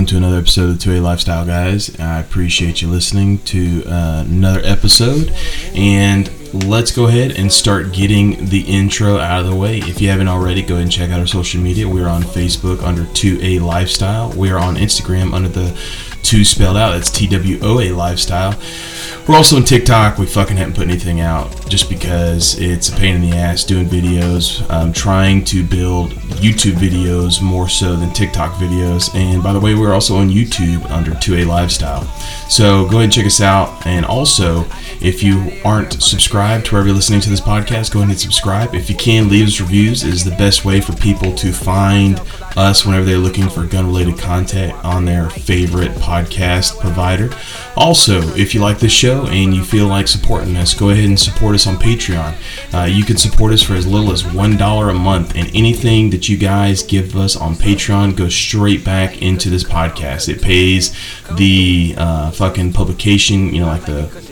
Welcome to another episode of 2A Lifestyle, guys. I appreciate you listening to uh, another episode. And let's go ahead and start getting the intro out of the way. If you haven't already, go ahead and check out our social media. We're on Facebook under 2A Lifestyle. We are on Instagram under the 2 spelled out. That's T W O A Lifestyle. We're also on TikTok. We fucking haven't put anything out just because it's a pain in the ass doing videos. I'm trying to build YouTube videos more so than TikTok videos. And by the way, we're also on YouTube under 2A Lifestyle. So go ahead and check us out. And also, if you aren't subscribed to wherever you're listening to this podcast, go ahead and subscribe. If you can, leave us reviews. Is the best way for people to find us whenever they're looking for gun related content on their favorite podcast provider. Also, if you like this show and you feel like supporting us, go ahead and support us on Patreon. Uh, you can support us for as little as $1 a month, and anything that you guys give us on Patreon goes straight back into this podcast. It pays the uh, fucking publication, you know, like the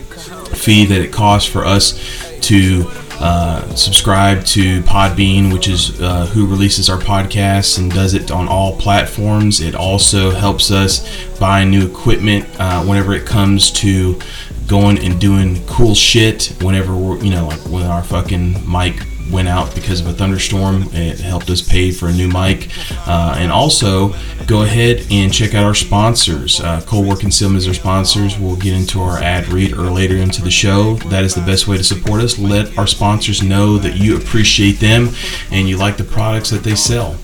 fee that it costs for us to uh, subscribe to Podbean, which is uh, who releases our podcasts and does it on all platforms. It also helps us buy new equipment uh, whenever it comes to going and doing cool shit. Whenever we're, you know, like when our fucking mic went out because of a thunderstorm. It helped us pay for a new mic. Uh, and also, go ahead and check out our sponsors. Uh, Cold War Concealment is our sponsors. We'll get into our ad read or later into the show. That is the best way to support us. Let our sponsors know that you appreciate them and you like the products that they sell.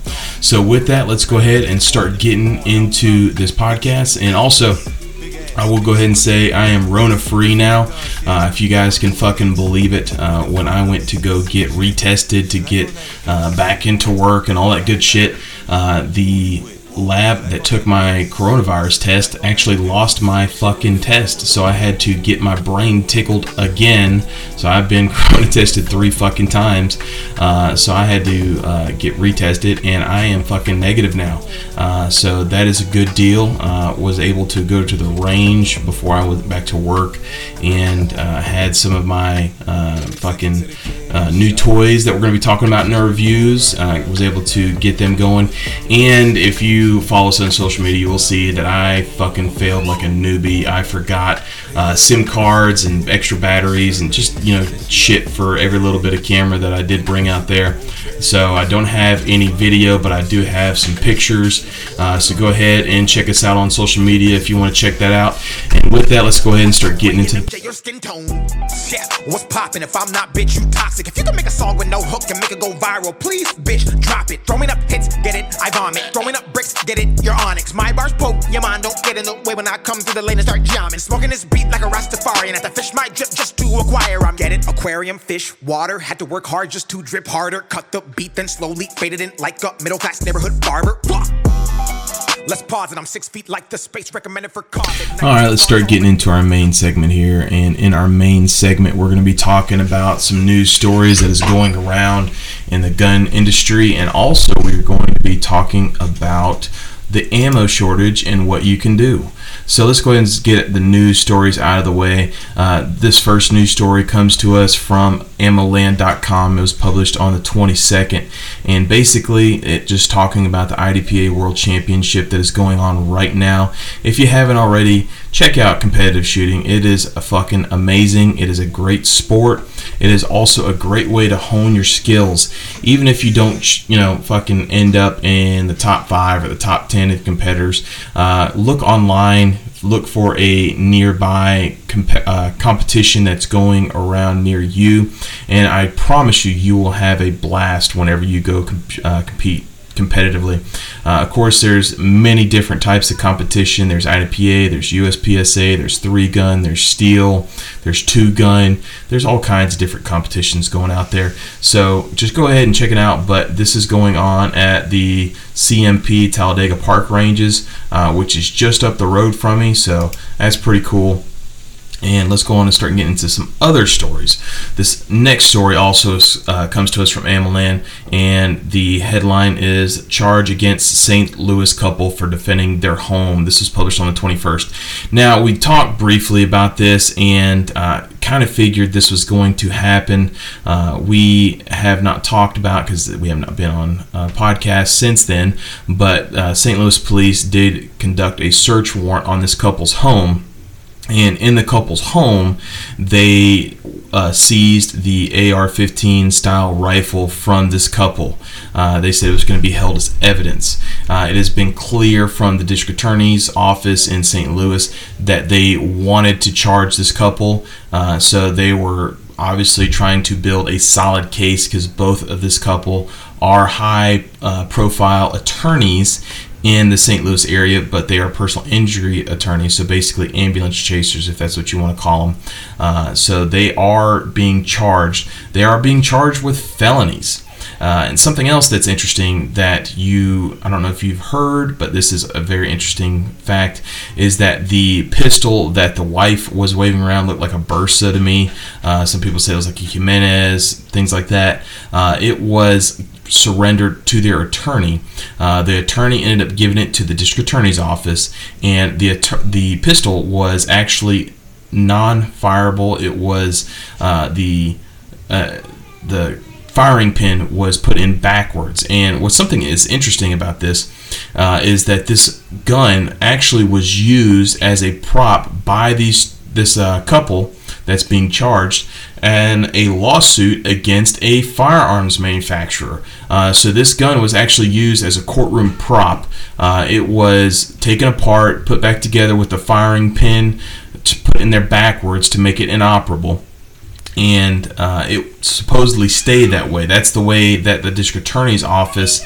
So, with that, let's go ahead and start getting into this podcast. And also, I will go ahead and say I am Rona free now. Uh, if you guys can fucking believe it, uh, when I went to go get retested to get uh, back into work and all that good shit, uh, the lab that took my coronavirus test actually lost my fucking test. So I had to get my brain tickled again. So I've been corona tested three fucking times. Uh, so I had to uh, get retested and I am fucking negative now. Uh, so that is a good deal. Uh, was able to go to the range before I went back to work and uh, had some of my uh, fucking uh, new toys that we're going to be talking about in our reviews. Uh, was able to get them going. And if you follow us on social media, you will see that I fucking failed like a newbie. I forgot uh, SIM cards and extra batteries and just, you know, shit for every little bit of camera that I did bring out there. So I don't have any video, but I do have some pictures. Uh, so go ahead and check us out on social media if you want to check that out. And with that, let's go ahead and start getting into your skin tone. Yeah, what's poppin'? If I'm not, bitch, you toxic. If you can make a song with no hook and make it go viral, please, bitch, drop it. Throwing up hits, get it, I vomit. Throwing up bricks, get it, you're onyx. My bars poke, your mind don't get in the way when I come through the lane and start jamming. Smoking this beat like a Rastafarian. At the fish my drip just to acquire. I'm get it, aquarium, fish, water. Had to work hard just to drip harder. Cut the beat, then slowly faded in like a middle class neighborhood barber. Let's pause it. I'm six feet like the space recommended for COVID. All right, let's start getting into our main segment here. And in our main segment, we're going to be talking about some news stories that is going around in the gun industry. And also, we're going to be talking about the ammo shortage and what you can do. So let's go ahead and get the news stories out of the way. Uh, this first news story comes to us from AmmoLand.com. It was published on the 22nd, and basically, it just talking about the IDPA World Championship that is going on right now. If you haven't already, check out competitive shooting. It is a fucking amazing. It is a great sport. It is also a great way to hone your skills, even if you don't, you know, fucking end up in the top five or the top ten of competitors. Uh, look online look for a nearby comp- uh, competition that's going around near you, and I promise you, you will have a blast whenever you go comp- uh, compete competitively. Uh, of course, there's many different types of competition. There's IDPA, there's USPSA, there's three gun, there's steel, there's two gun. There's all kinds of different competitions going out there. So just go ahead and check it out. But this is going on at the CMP Talladega Park Ranges, uh, which is just up the road from me. So that's pretty cool. And let's go on and start getting into some other stories. This next story also uh, comes to us from AmmoLand, and the headline is Charge Against St. Louis Couple for Defending Their Home. This was published on the 21st. Now, we talked briefly about this and uh, kind of figured this was going to happen. Uh, we have not talked about because we have not been on a podcast since then, but uh, St. Louis police did conduct a search warrant on this couple's home. And in the couple's home, they uh, seized the AR 15 style rifle from this couple. Uh, they said it was going to be held as evidence. Uh, it has been clear from the district attorney's office in St. Louis that they wanted to charge this couple. Uh, so they were obviously trying to build a solid case because both of this couple are high uh, profile attorneys in the St. Louis area, but they are personal injury attorneys, so basically ambulance chasers, if that's what you want to call them. Uh, so they are being charged. They are being charged with felonies. Uh, and something else that's interesting that you, I don't know if you've heard, but this is a very interesting fact, is that the pistol that the wife was waving around looked like a Bersa to me. Uh, some people say it was like a Jimenez, things like that. Uh, it was surrendered to their attorney. Uh, the attorney ended up giving it to the district attorney's office, and the the pistol was actually non-fireable. It was uh, the uh, the firing pin was put in backwards. And what something is interesting about this uh, is that this gun actually was used as a prop by these this uh, couple that's being charged and a lawsuit against a firearms manufacturer. Uh, so this gun was actually used as a courtroom prop. Uh, it was taken apart, put back together with the firing pin to put in there backwards to make it inoperable and uh, it supposedly stayed that way. That's the way that the district attorney's office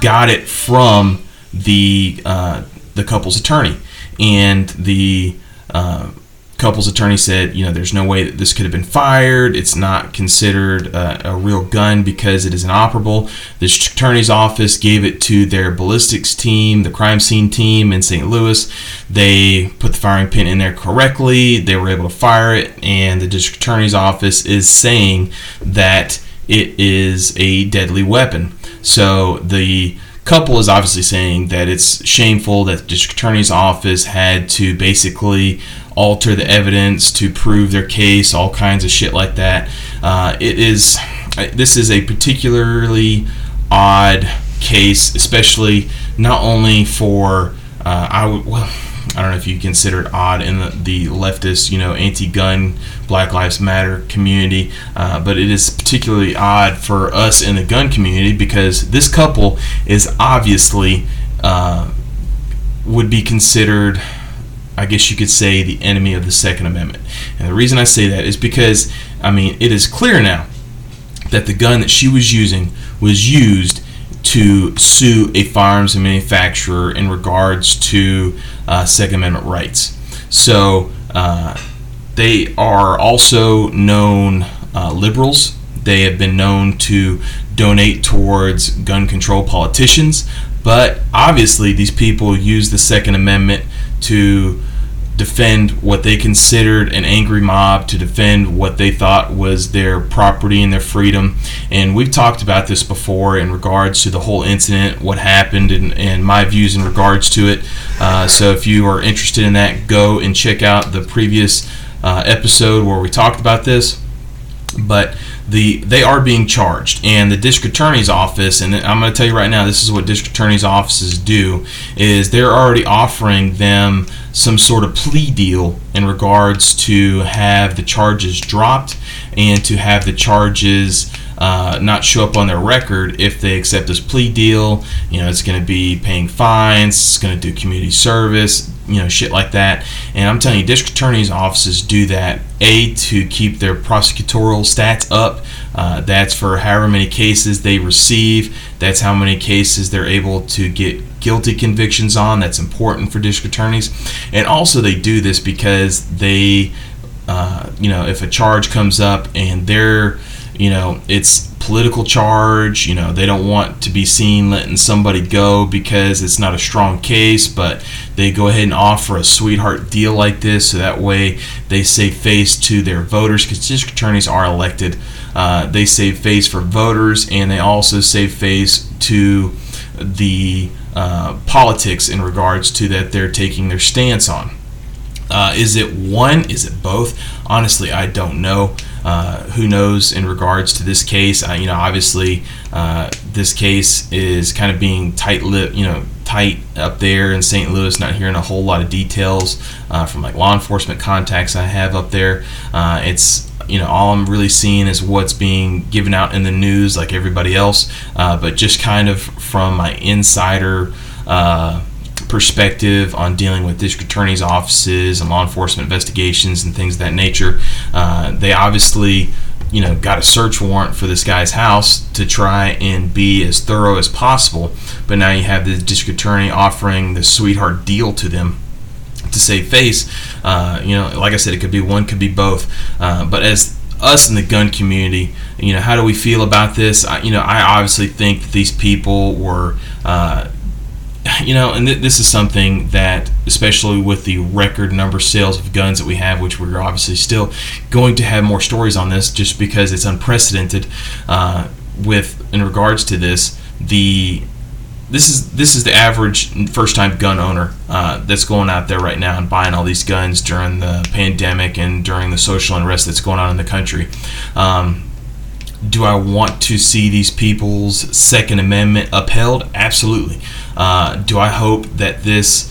got it from the uh, the couple's attorney, and the uh, couple's attorney said, you know, there's no way that this could have been fired. It's not considered a, a real gun because it is inoperable. The attorney's office gave it to their ballistics team, the crime scene team in St. Louis. They put the firing pin in there correctly. They were able to fire it, and the district attorney's office is saying that it is a deadly weapon. So the couple is obviously saying that it's shameful that the district attorney's office had to basically alter the evidence to prove their case, all kinds of shit like that. Uh, it is this is a particularly odd case, especially not only for uh, I would well. I don't know if you consider it odd in the, the leftist, you know, anti-gun, Black Lives Matter community, uh, but it is particularly odd for us in the gun community because this couple is obviously uh, would be considered I guess you could say, the enemy of the Second Amendment. And the reason I say that is because, I mean, it is clear now that the gun that she was using was used to sue a firearms manufacturer in regards to uh, Second Amendment rights. So uh, they are also known uh, liberals. They have been known to donate towards gun control politicians, but obviously these people use the Second Amendment to defend what they considered an angry mob, to defend what they thought was their property and their freedom. And we've talked about this before in regards to the whole incident, what happened, and, and my views in regards to it. Uh, so if you are interested in that, go and check out the previous uh, episode where we talked about this. But the they are being charged and the district attorney's office and i'm going to tell you right now this is what district attorney's offices do is they're already offering them some sort of plea deal in regards to have the charges dropped and to have the charges uh, not show up on their record if they accept this plea deal. You know, it's going to be paying fines, it's going to do community service, you know, shit like that. And I'm telling you, district attorneys' offices do that, A, to keep their prosecutorial stats up. Uh, that's for however many cases they receive. That's how many cases they're able to get guilty convictions on. That's important for district attorneys. And also, they do this because they, uh, you know, if a charge comes up and they're you know, it's political charge. You know, they don't want to be seen letting somebody go because it's not a strong case, but they go ahead and offer a sweetheart deal like this so that way they save face to their voters because district attorneys are elected. Uh, they save face for voters and they also save face to the uh, politics in regards to that they're taking their stance on. Uh, is it one? Is it both? Honestly, I don't know. Uh, who knows in regards to this case? you know, obviously, uh, this case is kind of being tight-lipped. You know, tight up there in St. Louis. Not hearing a whole lot of details uh, from like law enforcement contacts I have up there. Uh, it's you know all I'm really seeing is what's being given out in the news, like everybody else. but just kind of from my insider perspective on dealing with district attorneys' offices and law enforcement investigations and things of that nature. Uh, they obviously, you know, got a search warrant for this guy's house to try and be as thorough as possible. But now you have the district attorney offering the sweetheart deal to them to save face. Uh, you know, like I said, it could be one, could be both. Uh, but as us in the gun community, you know, how do we feel about this? I, you know, I obviously think these people were uh, you know, and th- this is something that, especially with the record number sales of guns that we have, which we're obviously still going to have more stories on this, just because it's unprecedented. Uh, with in regards to this, the this is this is the average first time gun owner uh, that's going out there right now and buying all these guns during the pandemic and during the social unrest that's going on in the country. Um, do I want to see these people's Second Amendment upheld? Absolutely. Uh, do I hope that this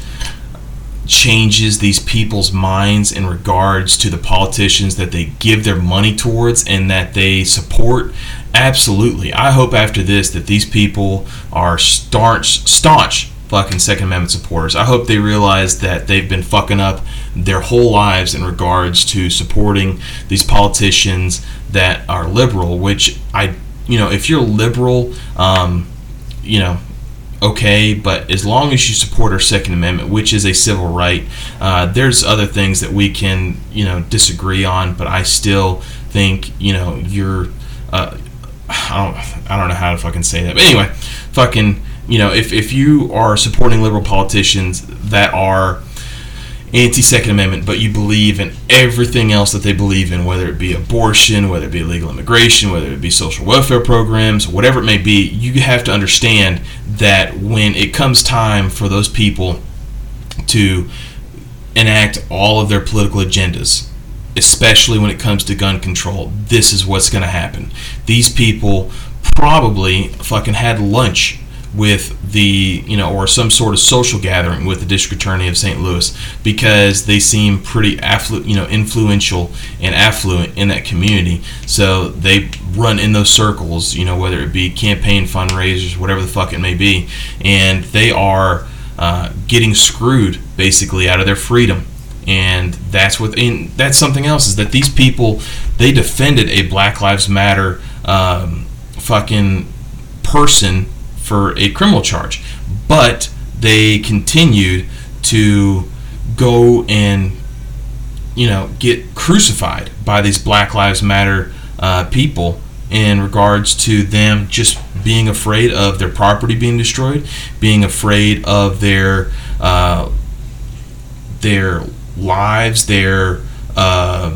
changes these people's minds in regards to the politicians that they give their money towards and that they support? Absolutely. I hope after this that these people are staunch, staunch fucking Second Amendment supporters. I hope they realize that they've been fucking up their whole lives in regards to supporting these politicians that are liberal. Which I, you know, if you're liberal, um, you know, okay, but as long as you support our Second Amendment, which is a civil right, uh, there's other things that we can, you know, disagree on. But I still think, you know, you're. Uh, I don't, I don't know how to fucking say that. But anyway, fucking you know, if, if you are supporting liberal politicians that are anti Second Amendment, but you believe in everything else that they believe in, whether it be abortion, whether it be illegal immigration, whether it be social welfare programs, whatever it may be, you have to understand that when it comes time for those people to enact all of their political agendas, especially when it comes to gun control, this is what's going to happen. These people probably fucking had lunch with the you know or some sort of social gathering with the district attorney of St. Louis because they seem pretty afflu- you know influential and affluent in that community so they run in those circles you know whether it be campaign fundraisers whatever the fuck it may be and they are uh, getting screwed basically out of their freedom and that's what and that's something else is that these people they defended a Black Lives Matter um, fucking person for a criminal charge. But they continued to go and you know get crucified by these Black Lives Matter uh, people in regards to them just being afraid of their property being destroyed, being afraid of their uh, their lives, their uh,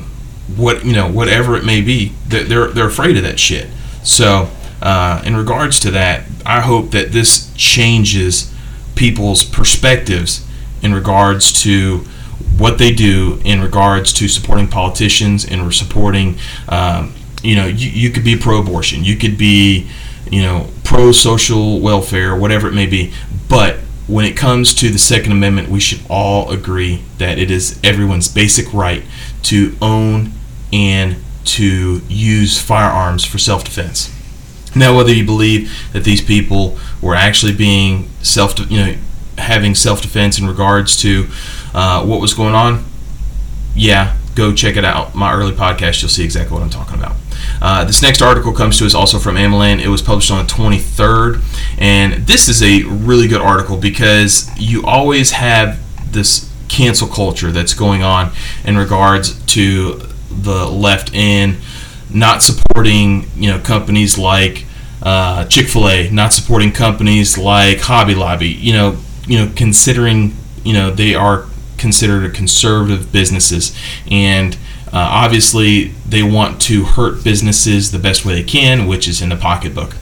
what you know whatever it may be. They're, they're afraid of that shit. So uh, in regards to that, I hope that this changes people's perspectives in regards to what they do in regards to supporting politicians and supporting, um, you know, you, you could be pro-abortion, you could be, you know, pro-social welfare, whatever it may be, but when it comes to the Second Amendment, we should all agree that it is everyone's basic right to own and to use firearms for self-defense. Now, whether you believe that these people were actually being self, you know, having self-defense in regards to uh, what was going on, yeah, go check it out. My early podcast, you'll see exactly what I'm talking about. Uh, this next article comes to us also from AmmoLand. It was published on the 23rd, and this is a really good article because you always have this cancel culture that's going on in regards to the left in not supporting you know companies like uh, Chick Fil A, not supporting companies like Hobby Lobby. You know, you know, considering you know they are considered conservative businesses, and uh, obviously they want to hurt businesses the best way they can, which is in the pocketbook.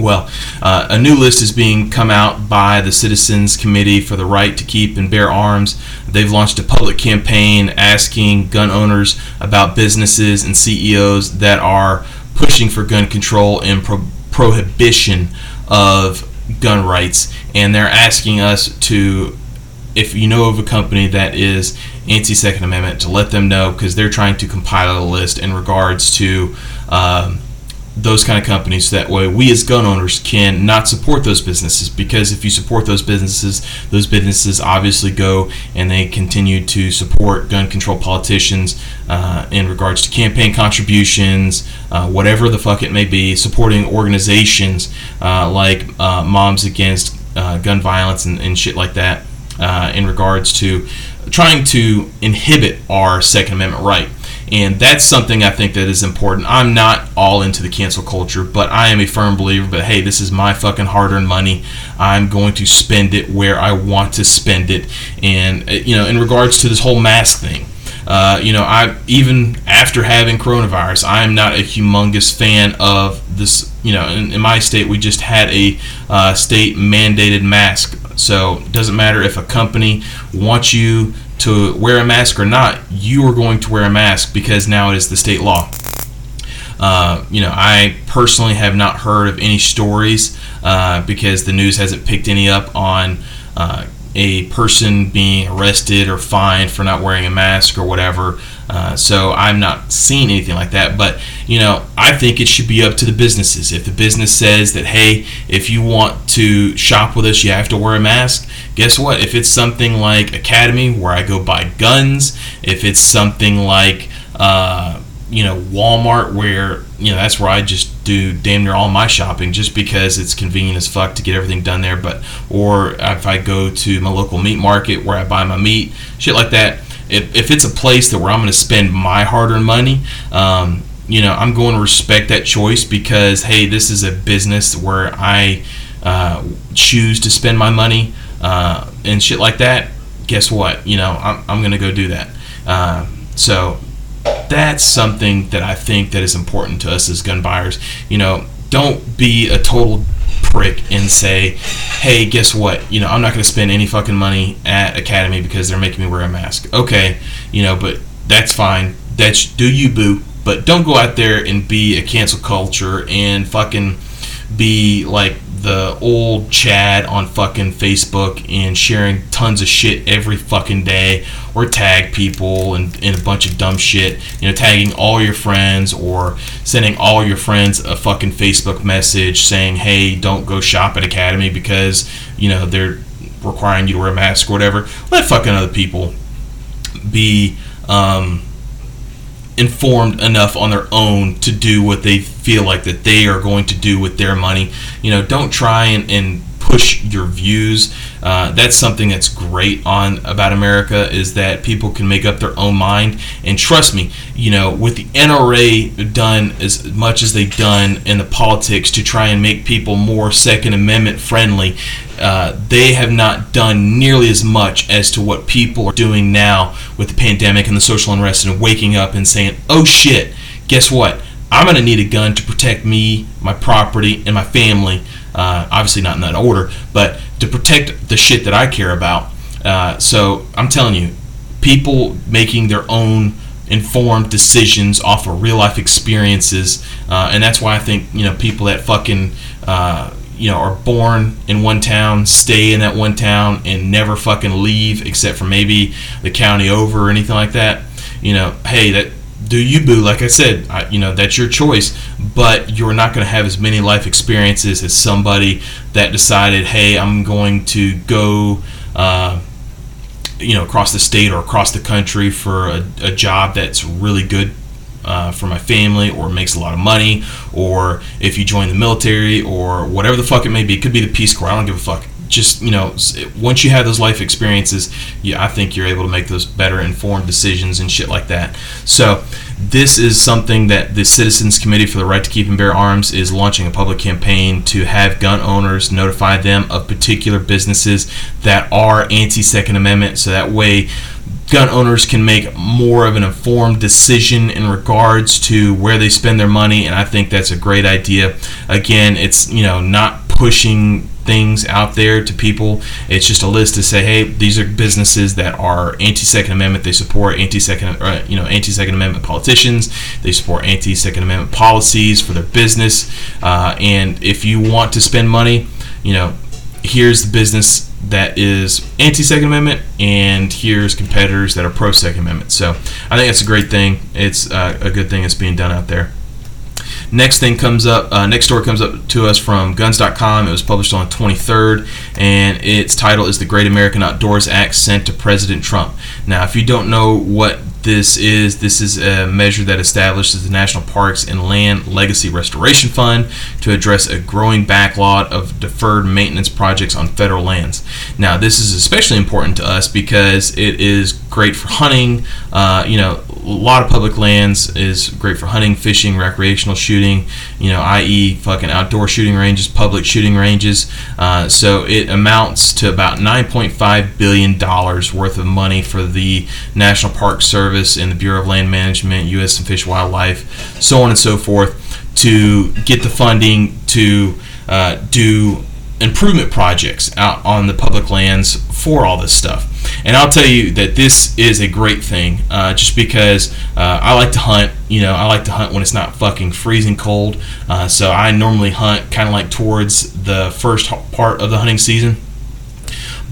Well, uh, a new list is being come out by the Citizens Committee for the Right to Keep and Bear Arms. They've launched a public campaign asking gun owners about businesses and CEOs that are pushing for gun control and pro- prohibition of gun rights. And they're asking us to, if you know of a company that is anti Second Amendment, to let them know because they're trying to compile a list in regards to. Um, those kind of companies that way we as gun owners can not support those businesses because if you support those businesses those businesses obviously go and they continue to support gun control politicians uh, in regards to campaign contributions uh, whatever the fuck it may be supporting organizations uh, like uh, moms against uh, gun violence and, and, shit like that uh, in regards to trying to inhibit our second amendment right and that's something I think that is important. I'm not all into the cancel culture, but I am a firm believer. But hey, this is my fucking hard-earned money. I'm going to spend it where I want to spend it. And uh, you know, in regards to this whole mask thing, uh, you know, I even after having coronavirus, I am not a humongous fan of this. You know, in, in my state, we just had a uh, state mandated mask, so it doesn't matter if a company wants you to wear a mask or not, you are going to wear a mask because now it is the state law. Uh, you know, I personally have not heard of any stories uh, because the news hasn't picked any up on uh, a person being arrested or fined for not wearing a mask or whatever. Uh, so I'm not seeing anything like that. But you know, I think it should be up to the businesses. If the business says that, hey, if you want to shop with us, you have to wear a mask. Guess what? If it's something like Academy, where I go buy guns, if it's something like uh, you know Walmart, where you know that's where I just do damn near all my shopping, just because it's convenient as fuck to get everything done there. But or if I go to my local meat market where I buy my meat, shit like that if, if it's a place that where I'm going to spend my hard-earned money, um, you know, I'm going to respect that choice because hey, this is a business where I uh, choose to spend my money uh, and shit like that. Guess what? You know, I'm, I'm going to go do that. Uh, so that's something that I think that is important to us as gun buyers. You know, don't be a total prick and say, hey, guess what? You know, I'm not going to spend any fucking money at Academy because they're making me wear a mask. Okay, you know, but that's fine. That's do you boo. But don't go out there and be a cancel culture and fucking be like the old Chad on fucking Facebook and sharing tons of shit every fucking day or tag people and, and a bunch of dumb shit. You know, tagging all your friends or sending all your friends a fucking Facebook message saying, hey, don't go shop at Academy because, you know, they're requiring you to wear a mask or whatever. Let fucking other people be. Um, informed enough on their own to do what they feel like that they are going to do with their money. You know, don't try and, and push your views. Uh, that's something that's great on about America is that people can make up their own mind. And trust me, you know, with the NRA done as much as they've done in the politics to try and make people more Second Amendment friendly, uh, they have not done nearly as much as to what people are doing now with the pandemic and the social unrest and waking up and saying, "Oh shit, guess what? I'm going to need a gun to protect me, my property, and my family." Uh, obviously, not in that order, but to protect the shit that I care about. Uh, so I'm telling you, people making their own informed decisions off of real life experiences, uh, and that's why I think you know people that fucking uh, you know are born in one town, stay in that one town, and never fucking leave except for maybe the county over or anything like that. You know, hey, that do you boo? Like i said I, you know that's your choice but you're not going to have as many life experiences as somebody that decided hey i'm going to go uh, you know across the state or across the country for a, a job that's really good uh, for my family or makes a lot of money or if you join the military or whatever the fuck it may be. It could be the peace corps. I don't give a fuck just you know once you have those life experiences yeah i think you're able to make those better informed decisions and shit like that so this is something that the Citizens Committee for the Right to Keep and Bear Arms is launching a public campaign to have gun owners notify them of particular businesses that are anti Second Amendment, so that way gun owners can make more of an informed decision in regards to where they spend their money and I think that's a great idea. Again, it's you know not pushing things out there to people. It's just a list to say, hey, these are businesses that are anti-Second Amendment. They support anti-Second, uh, you know, anti-Second Amendment politicians. They support anti-Second Amendment policies for their business. Uh, and if you want to spend money, you know, here's the business that is anti-Second Amendment, and here's competitors that are pro-Second Amendment. So I think that's a great thing. It's uh, a good thing that's being done out there. Next thing comes up, uh, next story comes up to us from guns.com. It was published on the 23rd, and its title is The Great American Outdoors Act Sent to President Trump. Now, if you don't know what this is this is a measure that establishes the National Parks and Land Legacy Restoration Fund to address a growing backlog of deferred maintenance projects on federal lands. Now, this is especially important to us because it is great for hunting. Uh, you know, a lot of public lands is great for hunting, fishing, recreational shooting. You know, i.e., fucking outdoor shooting ranges, public shooting ranges. Uh, so it amounts to about 9.5 billion dollars worth of money for the National Park Service Service and the Bureau of Land Management, U.S. and Fish Wildlife, so on and so forth, to get the funding to uh, do improvement projects out on the public lands for all this stuff. And I'll tell you that this is a great thing, uh, just because uh, I like to hunt. You know, I like to hunt when it's not fucking freezing cold. Uh, so I normally hunt kind of like towards the first part of the hunting season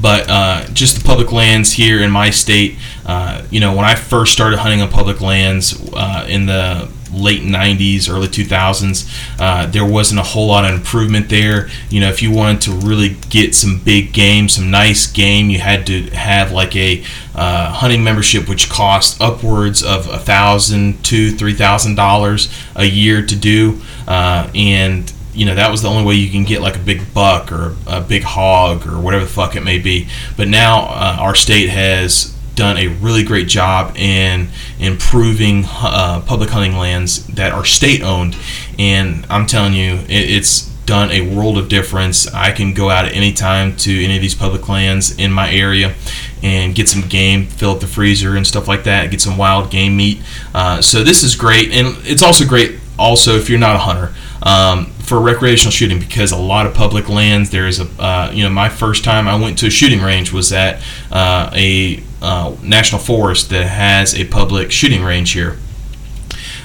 but uh, just the public lands here in my state. Uh, you know, when I first started hunting on public lands uh, in the late 90s, early 2000s, uh, there wasn't a whole lot of improvement there. You know, if you wanted to really get some big game, some nice game, you had to have like a uh, hunting membership, which cost upwards of a thousand to three thousand dollars a year to do, uh, and you know that was the only way you can get like a big buck or a big hog or whatever the fuck it may be. But now uh, our state has done a really great job in improving uh, public hunting lands that are state owned, and I'm telling you, it, it's done a world of difference. I can go out at any time to any of these public lands in my area and get some game, fill up the freezer and stuff like that, get some wild game meat. Uh, so this is great, and it's also great also if you're not a hunter um, for recreational shooting because a lot of public lands there is a uh, you know my first time I went to a shooting range was at uh, a uh, national forest that has a public shooting range here.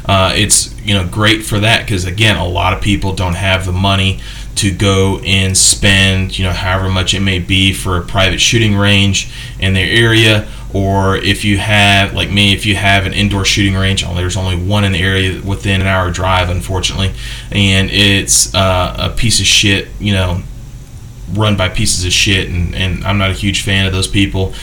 Uh, it's you know great for that because again a lot of people don't have the money to go and spend you know however much it may be for a private shooting range in their area or if you have like me if you have an indoor shooting range oh, there's only one in the area within an hour drive unfortunately. And it's uh, a piece of shit you know run by pieces of shit and, and i'm not a huge fan of those people.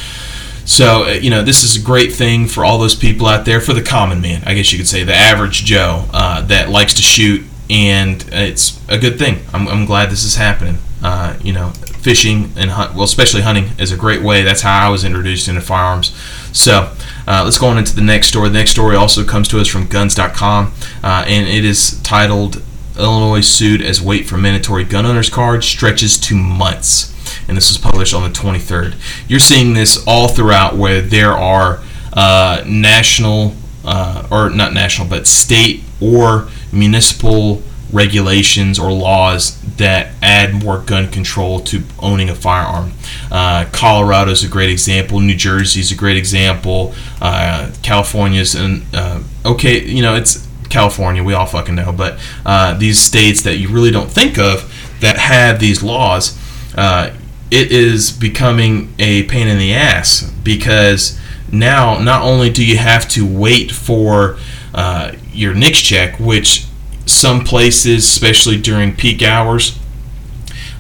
So uh, you know this is a great thing for all those people out there for the common man i guess you could say the average joe uh, that likes to shoot and it's a good thing. I'm, I'm glad this is happening uh, you know fishing and hunt, well, especially hunting is a great way. That's how I was introduced into firearms. So uh, let's go on into the next story. The next story also comes to us from guns.com, uh, and it is titled Illinois sued as wait for mandatory gun owners card stretches to months. And this was published on the 23rd. You're seeing this all throughout where there are uh, national, uh, or not national, but state or municipal regulations or laws that add more gun control to owning a firearm. Uh, Colorado is a great example. New Jersey is a great example. Uh, California's and uh, okay, you know it's California. We all fucking know, but uh, these states that you really don't think of that have these laws, uh, it is becoming a pain in the ass because now not only do you have to wait for uh, your NICS check, which some places, especially during peak hours,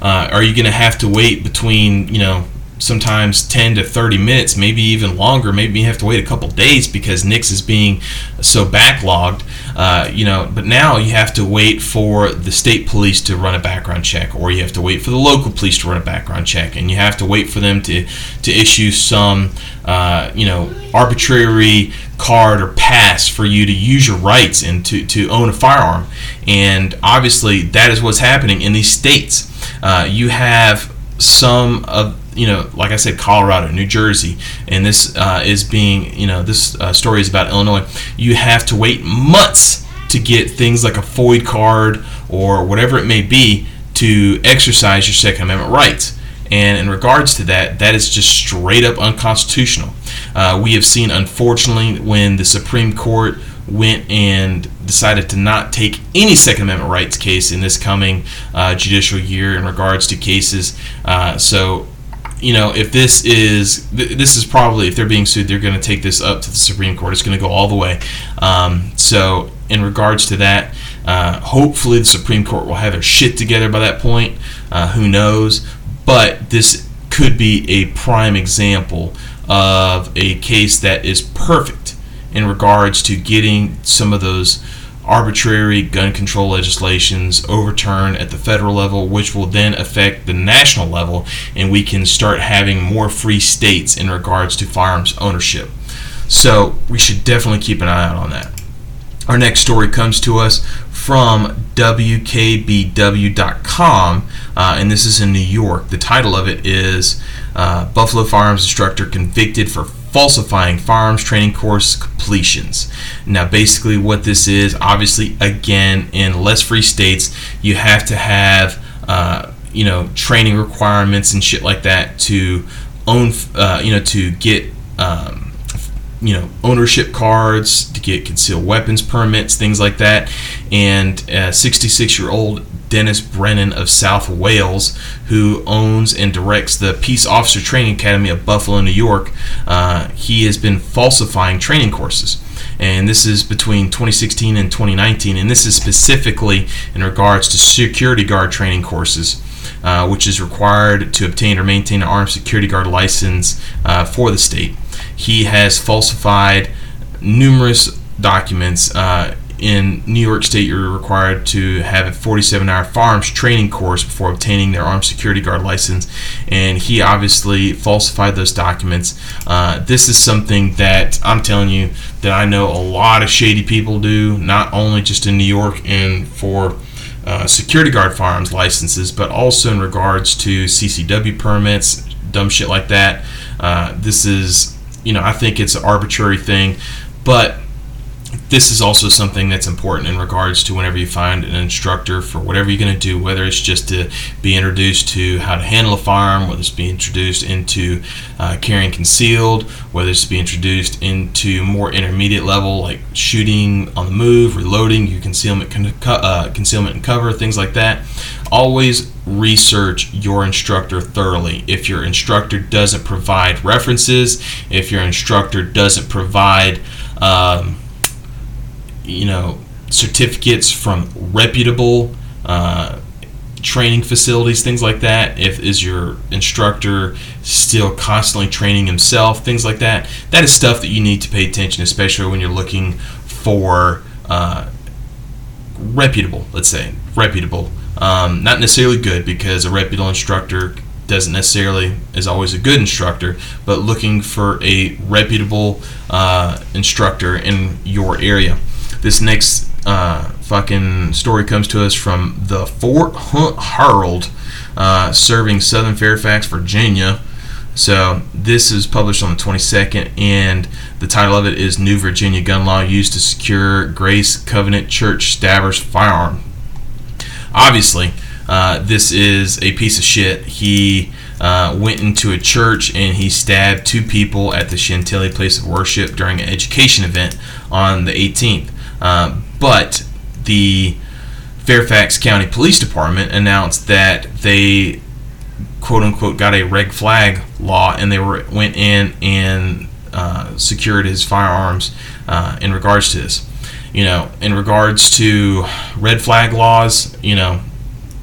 uh, are you going to have to wait between, you know, sometimes 10 to 30 minutes, maybe even longer. Maybe you have to wait a couple days because NICS is being so backlogged. Uh, you know, but now you have to wait for the state police to run a background check, or you have to wait for the local police to run a background check, and you have to wait for them to to issue some, uh, you know, arbitrary card or pass for you to use your rights and to, to own a firearm. And obviously, that is what's happening in these states. Uh, you have some of you know, like I said, Colorado, New Jersey, and this uh, is being, you know, this uh, story is about Illinois. You have to wait months to get things like a FOID card or whatever it may be to exercise your Second Amendment rights. And in regards to that, that is just straight up unconstitutional. Uh, we have seen, unfortunately, when the Supreme Court went and decided to not take any Second Amendment rights case in this coming uh, judicial year in regards to cases. Uh, so, you know, if this is this is probably if they're being sued, they're going to take this up to the Supreme Court. It's going to go all the way. Um, so, in regards to that, uh, hopefully the Supreme Court will have their shit together by that point. Uh, who knows? But this could be a prime example of a case that is perfect in regards to getting some of those arbitrary gun control legislations overturned at the federal level, which will then affect the national level, and we can start having more free states in regards to firearms ownership. So we should definitely keep an eye out on that. Our next story comes to us from WKBW.com, uh, and this is in New York. The title of it is uh, Buffalo Firearms Instructor Convicted for Falsifying Firearms Training Course Completions. Now, basically, what this is obviously, again, in less free states, you have to have uh, you know training requirements and shit like that to own uh, you know to get um, you know ownership cards to get concealed weapons permits things like that. And 66 year old dennis brennan of south wales who owns and directs the peace officer training academy of buffalo new york uh, he has been falsifying training courses. And this is between 2016 and 2019 and this is specifically in regards to security guard training courses uh, which is required to obtain or maintain an armed security guard license uh, for the state he has falsified numerous documents. Uh, in New York State, you're required to have a 47 hour firearms training course before obtaining their armed security guard license. And he obviously falsified those documents. Uh, this is something that I'm telling you that I know a lot of shady people do, not only just in New York and for uh, security guard firearms licenses, but also in regards to CCW permits, dumb shit like that. Uh, this is you know, I think it's an arbitrary thing, but this is also something that's important in regards to whenever you find an instructor for whatever you're going to do, whether it's just to be introduced to how to handle a firearm, whether it's be introduced into uh, carrying concealed, whether it's be introduced into more intermediate level like shooting on the move, reloading, your concealment, uh, concealment and cover, things like that. Always research your instructor thoroughly. If your instructor doesn't provide references, if your instructor doesn't provide um, you know certificates from reputable uh, training facilities, things like that. If is your instructor still constantly training himself, things like that. That is stuff that you need to pay attention, especially when you're looking for uh, reputable. Let's say reputable, um, not necessarily good because a reputable instructor doesn't necessarily is always a good instructor, but looking for a reputable uh, instructor in your area. This next uh, fucking story comes to us from the Fort Hunt Herald, uh, serving Southern Fairfax, Virginia. So this is published on the 22nd, and the title of it is "New Virginia Gun Law Used to Secure Grace Covenant Church Stabber's Firearm." Obviously, uh, this is a piece of shit. He uh, went into a church and he stabbed two people at the Chantilly place of worship during an education event on the 18th. Uh, but the Fairfax County Police Department announced that they quote unquote got a red flag law and they were went in and uh, secured his firearms uh, in regards to this. You know, in regards to red flag laws, you know,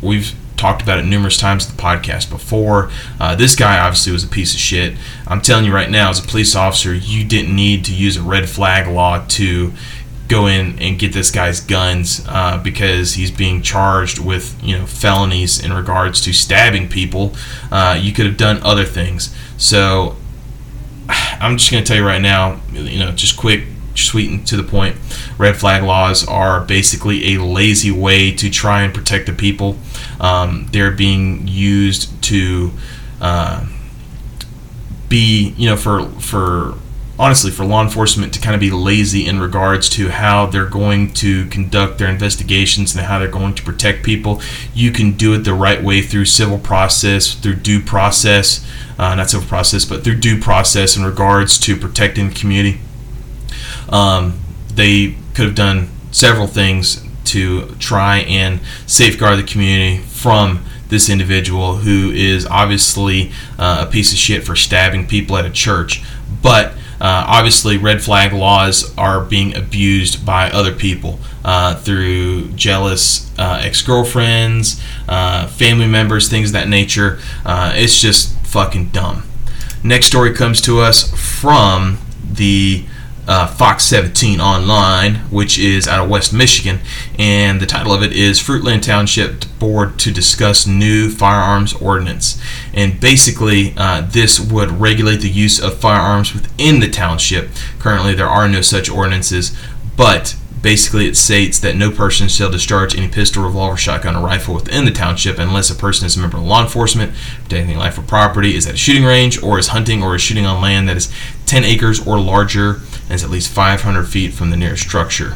we've talked about it numerous times in the podcast before. Uh, this guy obviously was a piece of shit. I'm telling you right now, as a police officer, you didn't need to use a red flag law to go in and get this guy's guns uh, because he's being charged with you know felonies in regards to stabbing people. Uh, you could have done other things. So I'm just going to tell you right now, you know, just quick sweet and to the point. Red flag laws are basically a lazy way to try and protect the people. Um, they're being used to uh, be, you know, for for honestly for law enforcement to kind of be lazy in regards to how they're going to conduct their investigations and how they're going to protect people. You can do it the right way through civil process, through due process, uh, not civil process, but through due process in regards to protecting the community. Um, they could have done several things to try and safeguard the community from this individual who is obviously uh, a piece of shit for stabbing people at a church. But uh, obviously, red flag laws are being abused by other people uh, through jealous uh, ex girlfriends, uh, family members, things of that nature. Uh, it's just fucking dumb. Next story comes to us from the uh, Fox 17 online, which is out of West Michigan, and the title of it is Fruitland Township Board to discuss new firearms ordinance. And basically, uh, this would regulate the use of firearms within the township. Currently, there are no such ordinances, but basically it states that no person shall discharge any pistol, revolver, shotgun, or rifle within the township unless a person is a member of law enforcement, protecting life or property, is at a shooting range, or is hunting or is shooting on land that is 10 acres or larger and is at least 500 feet from the nearest structure.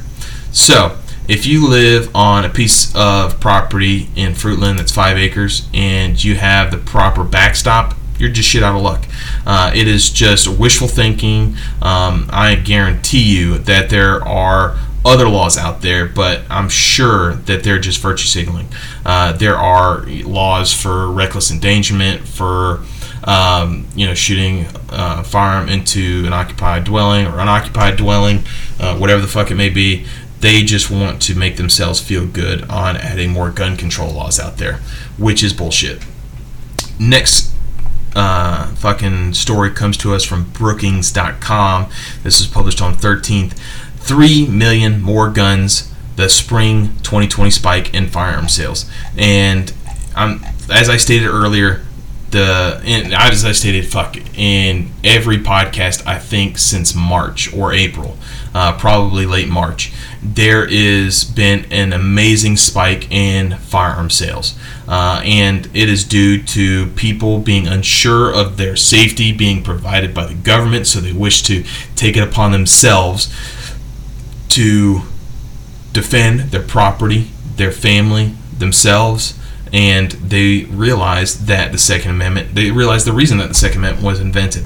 So, if you live on a piece of property in Fruitland that's five acres and you have the proper backstop, you're just shit out of luck. Uh, it is just wishful thinking. Um, I guarantee you that there are other laws out there, but I'm sure that they're just virtue signaling. Uh, there are laws for reckless endangerment, for um, you know shooting uh, firearm into an occupied dwelling or unoccupied dwelling, uh, whatever the fuck it may be. They just want to make themselves feel good on adding more gun control laws out there, which is bullshit. Next uh, fucking story comes to us from Brookings.com. This is published on 13th. 3 million more guns, the spring 2020 spike in firearm sales. And um, as I stated earlier, the and as I stated, fuck in every podcast I think since March or April, uh, probably late March, there is been an amazing spike in firearm sales, uh, and it is due to people being unsure of their safety being provided by the government, so they wish to take it upon themselves to defend their property, their family, themselves, and they realized that the Second Amendment, they realized the reason that the Second Amendment was invented.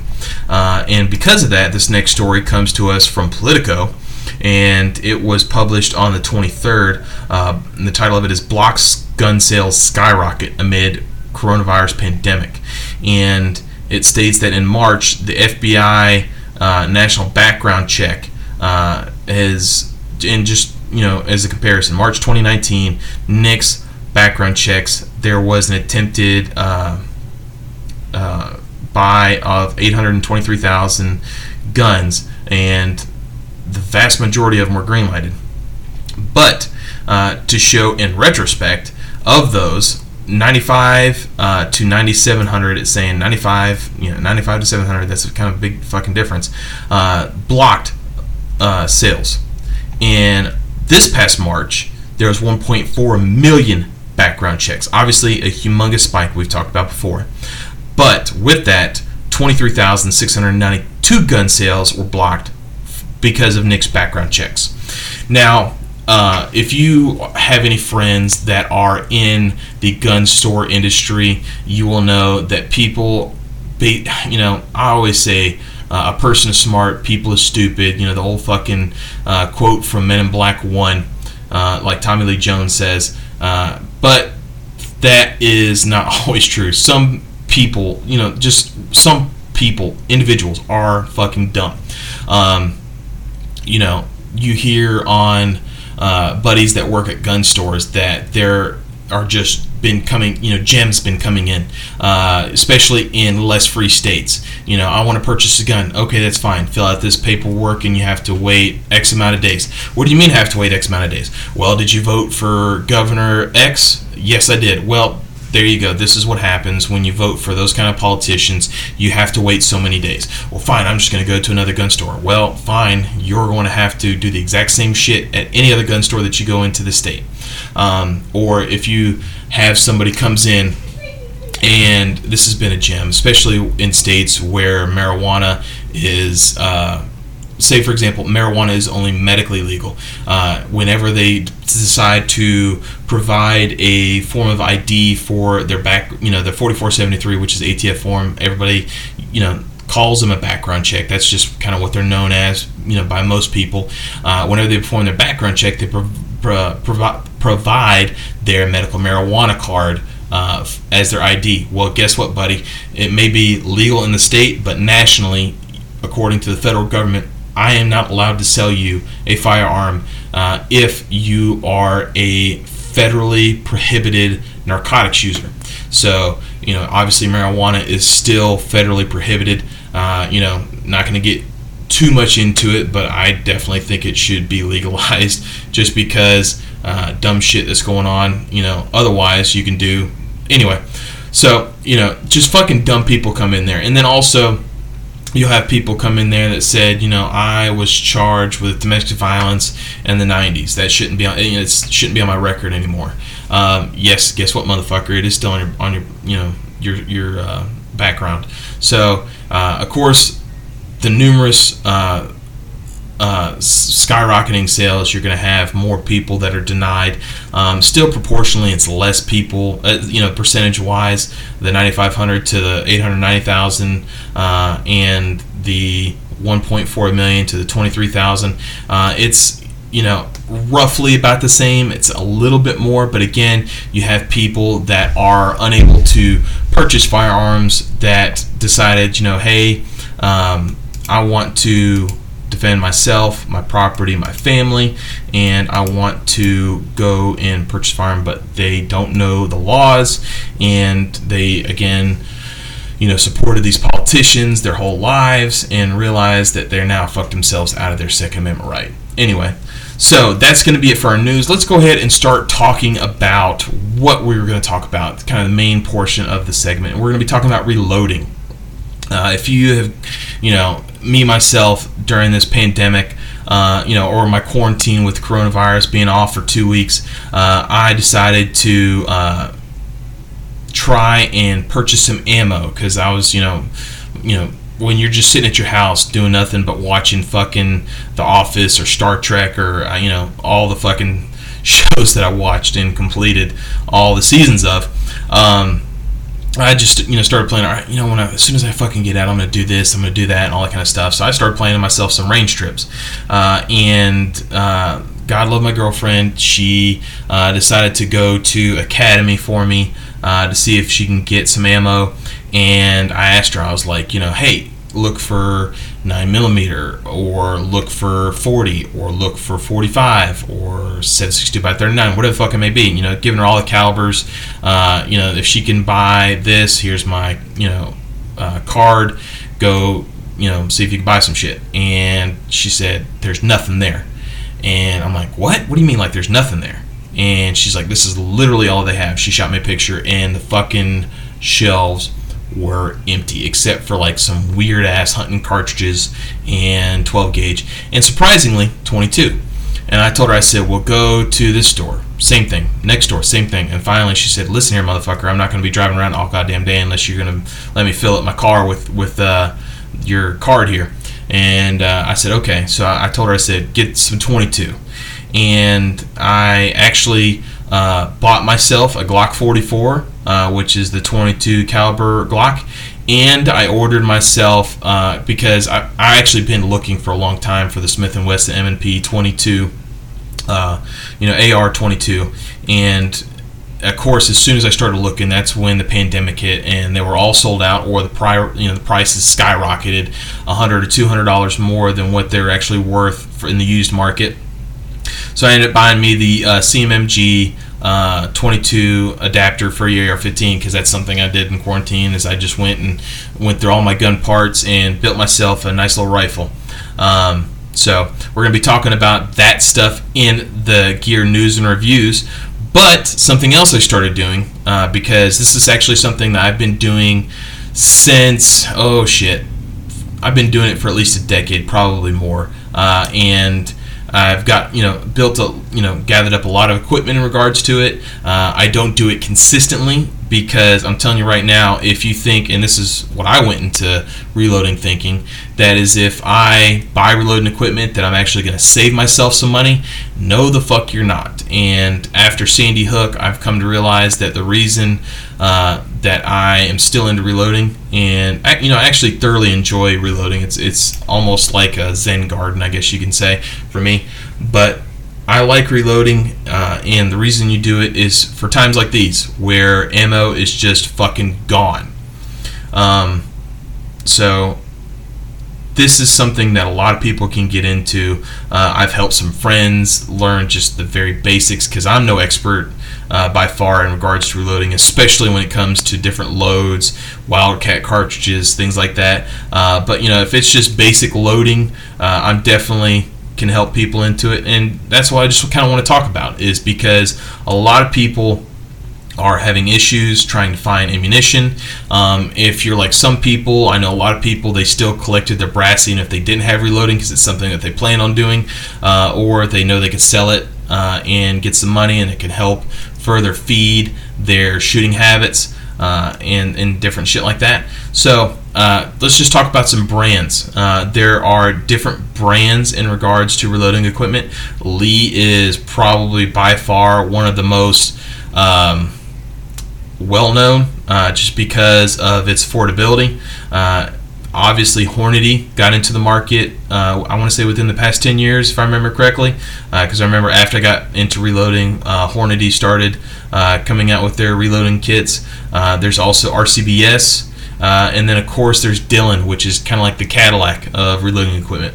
Uh, and because of that, this next story comes to us from Politico, and it was published on the 23rd. Uh, and the title of it is Blocks Gun Sales Skyrocket Amid Coronavirus Pandemic. And it states that in March, the FBI uh, National Background Check uh, is, and just, you know, as a comparison, March 2019, NICS background checks, there was an attempted uh, uh, buy of 823,000 guns, and the vast majority of them were greenlighted. But uh, to show in retrospect, of those, 95 uh, to 9700 it's saying 95 you know 95 to 700 that's a kind of big fucking difference uh, blocked uh, sales and this past march there was 1.4 million background checks. Obviously, a humongous spike we've talked about before. But with that, 23,692 gun sales were blocked because of NICS background checks. Now, uh, if you have any friends that are in the gun store industry, you will know that people, be, you know, I always say uh, a person is smart, people is stupid. You know, the old fucking uh, quote from Men in Black 1, uh, like Tommy Lee Jones says, uh, but that is not always true. Some people, you know, just some people, individuals are fucking dumb. Um, you know, you hear on uh, buddies that work at gun stores that there are just been coming, you know, gems been coming in, uh, especially in less free states. You know, I want to purchase a gun. Okay, that's fine. Fill out this paperwork and you have to wait X amount of days. What do you mean have to wait X amount of days? Well, did you vote for Governor X? Yes, I did. Well, there you go. This is what happens when you vote for those kind of politicians. You have to wait so many days. Well, fine, I'm just going to go to another gun store. Well, fine, you're going to have to do the exact same shit at any other gun store that you go into the state. Um, or if you have somebody comes in and this has been a gem, especially in states where marijuana is. Uh, say for example marijuana is only medically legal uh, whenever they decide to provide a form of id for their back you know the 4473 which is atf form everybody you know calls them a background check that's just kind of what they're known as you know by most people uh, whenever they perform their background check they pro- pro- provide their medical marijuana card uh, as their ID. Well, guess what, buddy? It may be legal in the state, but nationally, according to the federal government, I am not allowed to sell you a firearm uh, if you are a federally prohibited narcotics user. So, you know, obviously marijuana is still federally prohibited. Uh, you know, not going to get too much into it, but I definitely think it should be legalized just because uh, dumb shit that's going on, you know, otherwise you can do. Anyway, so, you know, just fucking dumb people come in there. And then also, you'll have people come in there that said, you know, I was charged with domestic violence in the 90s. That shouldn't be on. It shouldn't be on my record anymore. Um, yes, guess what, motherfucker? It is still on your on your you know your your uh, background. So uh, of course, the numerous uh, uh, skyrocketing sales, you're going to have more people that are denied. Um, still, proportionally, it's less people, uh, you know, percentage wise, the 9,500 to the 890,000 uh, and the 1.4 million to the 23,000. Uh, it's you know roughly about the same it's a little bit more but again you have people that are unable to purchase firearms that decided you know hey um, i want to defend myself, my property, my family, and I want to go and purchase farm, but they don't know the laws, and they again, you know, supported these politicians their whole lives and realized that they're now fucked themselves out of their Second Amendment right. Anyway, so that's going to be it for our news. Let's go ahead and start talking about what we were going to talk about, kind of the main portion of the segment. We're going to be talking about reloading. Uh, if you have, you know, me myself during this pandemic, uh, you know, or my quarantine with coronavirus being off for two weeks, uh, I decided to uh, try and purchase some ammo because I was, you know, you know, when you're just sitting at your house doing nothing but watching fucking The Office or Star Trek or uh, you know all the fucking shows that I watched and completed all the seasons of. Um, I just you know started playing. All right, you know when I, as soon as I fucking get out, I'm gonna do this, I'm gonna do that, and all that kind of stuff. So I started playing myself some range trips, uh, and uh, God love my girlfriend. She uh, decided to go to Academy for me uh, to see if she can get some ammo, and I asked her. I was like, you know, hey, look for 9 millimeter or look for 40 or look for 45 or 762 by 39 whatever the fuck it may be you know giving her all the calibers uh, you know if she can buy this here's my you know uh, card go you know see if you can buy some shit. And she said there's nothing there. And i'm like what? What do you mean like there's nothing there? And she's like this is literally all they have. She shot me a picture and the fucking shelves were empty except for like some weird ass hunting cartridges and 12 gauge and surprisingly 22 and i told her i said well go to this store. Same thing next door same thing. And finally she said listen here motherfucker i'm not going to be driving around all goddamn day unless you're going to let me fill up my car with with uh, your card here. And uh, i said okay. So I, I told her i said get some 22 and i actually uh, bought myself a Glock 44, uh, which is the 22 caliber Glock, and I ordered myself uh, because I, I actually been looking for a long time for the Smith and Wesson M&P 22, uh, you know AR 22, and of course, as soon as I started looking, that's when the pandemic hit, and they were all sold out, or the prior, you know, the prices skyrocketed, hundred or two hundred dollars more than what they're actually worth in the used market. So I ended up buying me the uh, CMMG uh, 22 adapter for AR-15 because that's something I did in quarantine. Is I just went and went through all my gun parts and built myself a nice little rifle. Um, so we're to be talking about that stuff in the gear news and reviews. but something else I started doing uh, because this is actually something that I've been doing since oh shit, I've been doing it for at least a decade, probably more, uh, and. I've got you know built a you know gathered up a lot of equipment in regards to it. Uh, I don't do it consistently because I'm telling you right now, if you think, and this is what I went into reloading thinking, that is if I buy reloading equipment that I'm actually going to save myself some money, no, the fuck you're not. And after Sandy Hook, I've come to realize that the reason uh, that I am still into reloading, and I, you know, I actually thoroughly enjoy reloading. It's it's almost like a Zen garden, I guess you can say, for me. But I like reloading, uh, and the reason you do it is for times like these where ammo is just fucking gone. Um, so this is something that a lot of people can get into. Uh, I've helped some friends learn just the very basics because I'm no expert uh, by far in regards to reloading, especially when it comes to different loads, Wildcat cartridges, things like that. Uh, but you know, if it's just basic loading, uh, I'm definitely can help people into it and that's what i just kind of want to talk about is because a lot of people are having issues trying to find ammunition. Um, if you're like some people, I know a lot of people, they still collected their brassy, and if they didn't have reloading because it's something that they plan on doing, uh, or they know they could sell it uh, and get some money and it can help further feed their shooting habits uh, and, and different shit like that. So uh, let's just talk about some brands. Uh, there are different brands in regards to reloading equipment. Lee is probably by far one of the most um, well known uh, just because of its affordability. Uh, obviously, Hornady got into the market, uh, I want to say within the past 10 years, if I remember correctly, because I remember after I got into reloading, Hornady started coming out with their reloading kits. there's also RCBS. Uh, and then, of course, there's Dillon, which is kind of like the Cadillac of reloading equipment.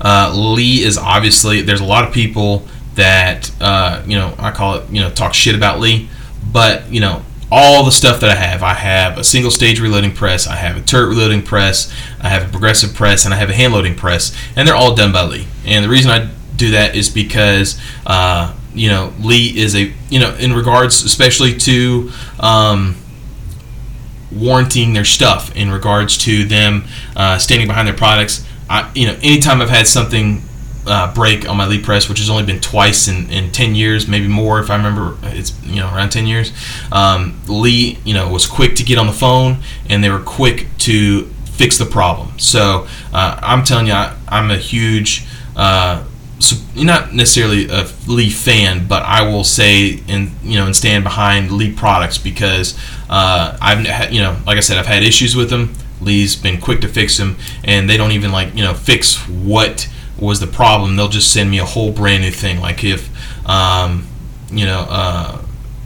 Uh, Lee is obviously, there's a lot of people that, uh, you know, I call it, you know, talk shit about Lee. But, you know, all the stuff that I have, I have a single stage reloading press, I have a turret reloading press, I have a progressive press, and I have a hand loading press. And they're all done by Lee. And the reason I do that is because, uh, you know, Lee is a, you know, in regards especially to, um, warranting their stuff in regards to them uh, standing behind their products. I, you know, anytime I've had something uh, break on my Lee press, which has only been twice in, in 10 years, maybe more if I remember, it's you know around 10 years. Um, Lee, you know, was quick to get on the phone and they were quick to fix the problem. So uh, I'm telling you, I, am a huge uh, not necessarily a Lee fan, but I will say and you know and stand behind Lee products because uh, I've you know like I said I've had issues with them. Lee's been quick to fix them, and they don't even like you know fix what was the problem. They'll just send me a whole brand new thing. Like if um, you know. Uh,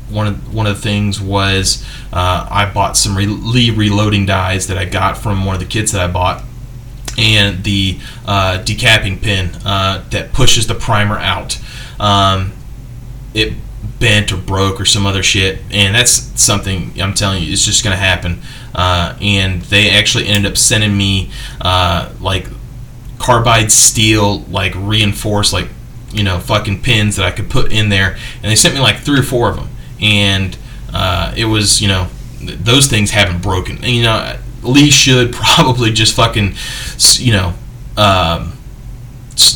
one of one of the things was uh, I bought some Lee reloading dies that I got from one of the kits that I bought, and the uh, decapping pin uh, that pushes the primer out. Um, it bent or broke or some other shit, and that's something I'm telling you, it's just gonna happen. Uh, and they actually ended up sending me uh, like carbide steel, like reinforced, like you know, fucking pins that I could put in there, and they sent me like three or four of them, and uh, it was you know, those things haven't broken, and you know Lee should probably just fucking, you know, um,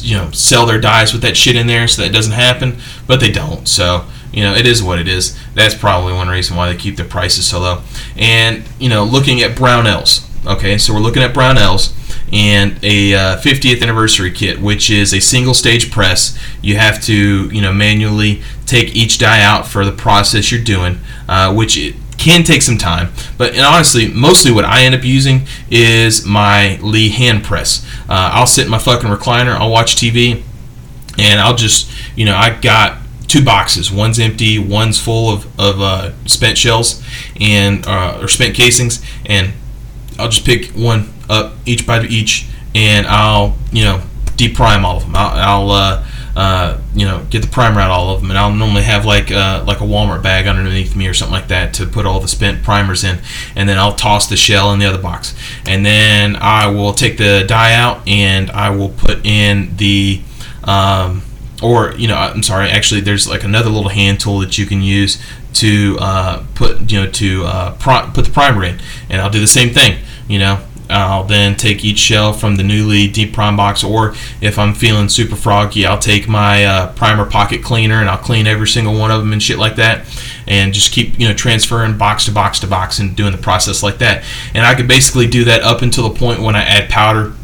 you know, sell their dies with that shit in there so that doesn't happen. But they don't. So you know, it is what it is. That's probably one reason why they keep their prices so low. And you know, looking at Brownells. Okay, so we're looking at Brownells and a uh, 50th anniversary kit, which is a single stage press. You have to, you know, manually take each die out for the process you're doing, uh, which it, can take some time, but honestly, mostly what I end up using is my Lee hand press. Uh, I'll sit in my fucking recliner, I'll watch TV, and I'll just, you know, I got two boxes. One's empty, one's full of, of uh, spent shells and uh, or spent casings, and I'll just pick one up each by each, and I'll you know deep prime all of them. I'll, I'll uh, uh, you know, get the primer out all of them, and I'll normally have like uh, like a Walmart bag underneath me or something like that to put all the spent primers in, and then I'll toss the shell in the other box, and then I will take the die out and I will put in the um, or you know, I'm sorry. Actually, there's like another little hand tool that you can use to uh, put you know to uh, put the primer in, and I'll do the same thing. You know, I'll then take each shell from the newly deep prime box, or if I'm feeling super froggy, I'll take my uh, primer pocket cleaner and I'll clean every single one of them and shit like that, and just keep you know transferring box to box to box and doing the process like that. And I could basically do that up until the point when I add powder,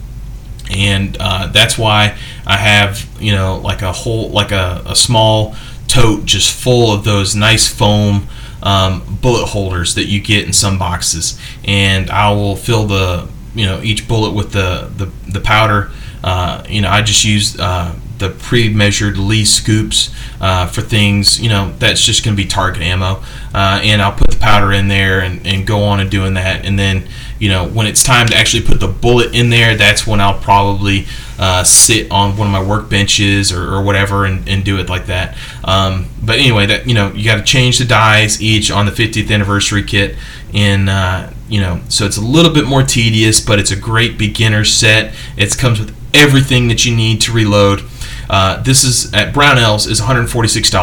and uh, that's why I have you know like a whole like a, a small tote just full of those nice foam um, bullet holders that you get in some boxes, and I will fill the you know each bullet with the the, the powder. Uh, you know, I just use uh, the pre-measured Lee scoops uh, for things. You know, that's just going to be target ammo, uh, and I'll put the powder in there and, and go on and doing that. And then, you know, when it's time to actually put the bullet in there, that's when I'll probably uh, sit on one of my workbenches or, or whatever and, and do it like that. Um, but anyway, that you know, you got to change the dies each on the 50th anniversary kit in uh, you know so it's a little bit more tedious but it's a great beginner set. It comes with everything that you need to reload. Uh, this is at brownells is $146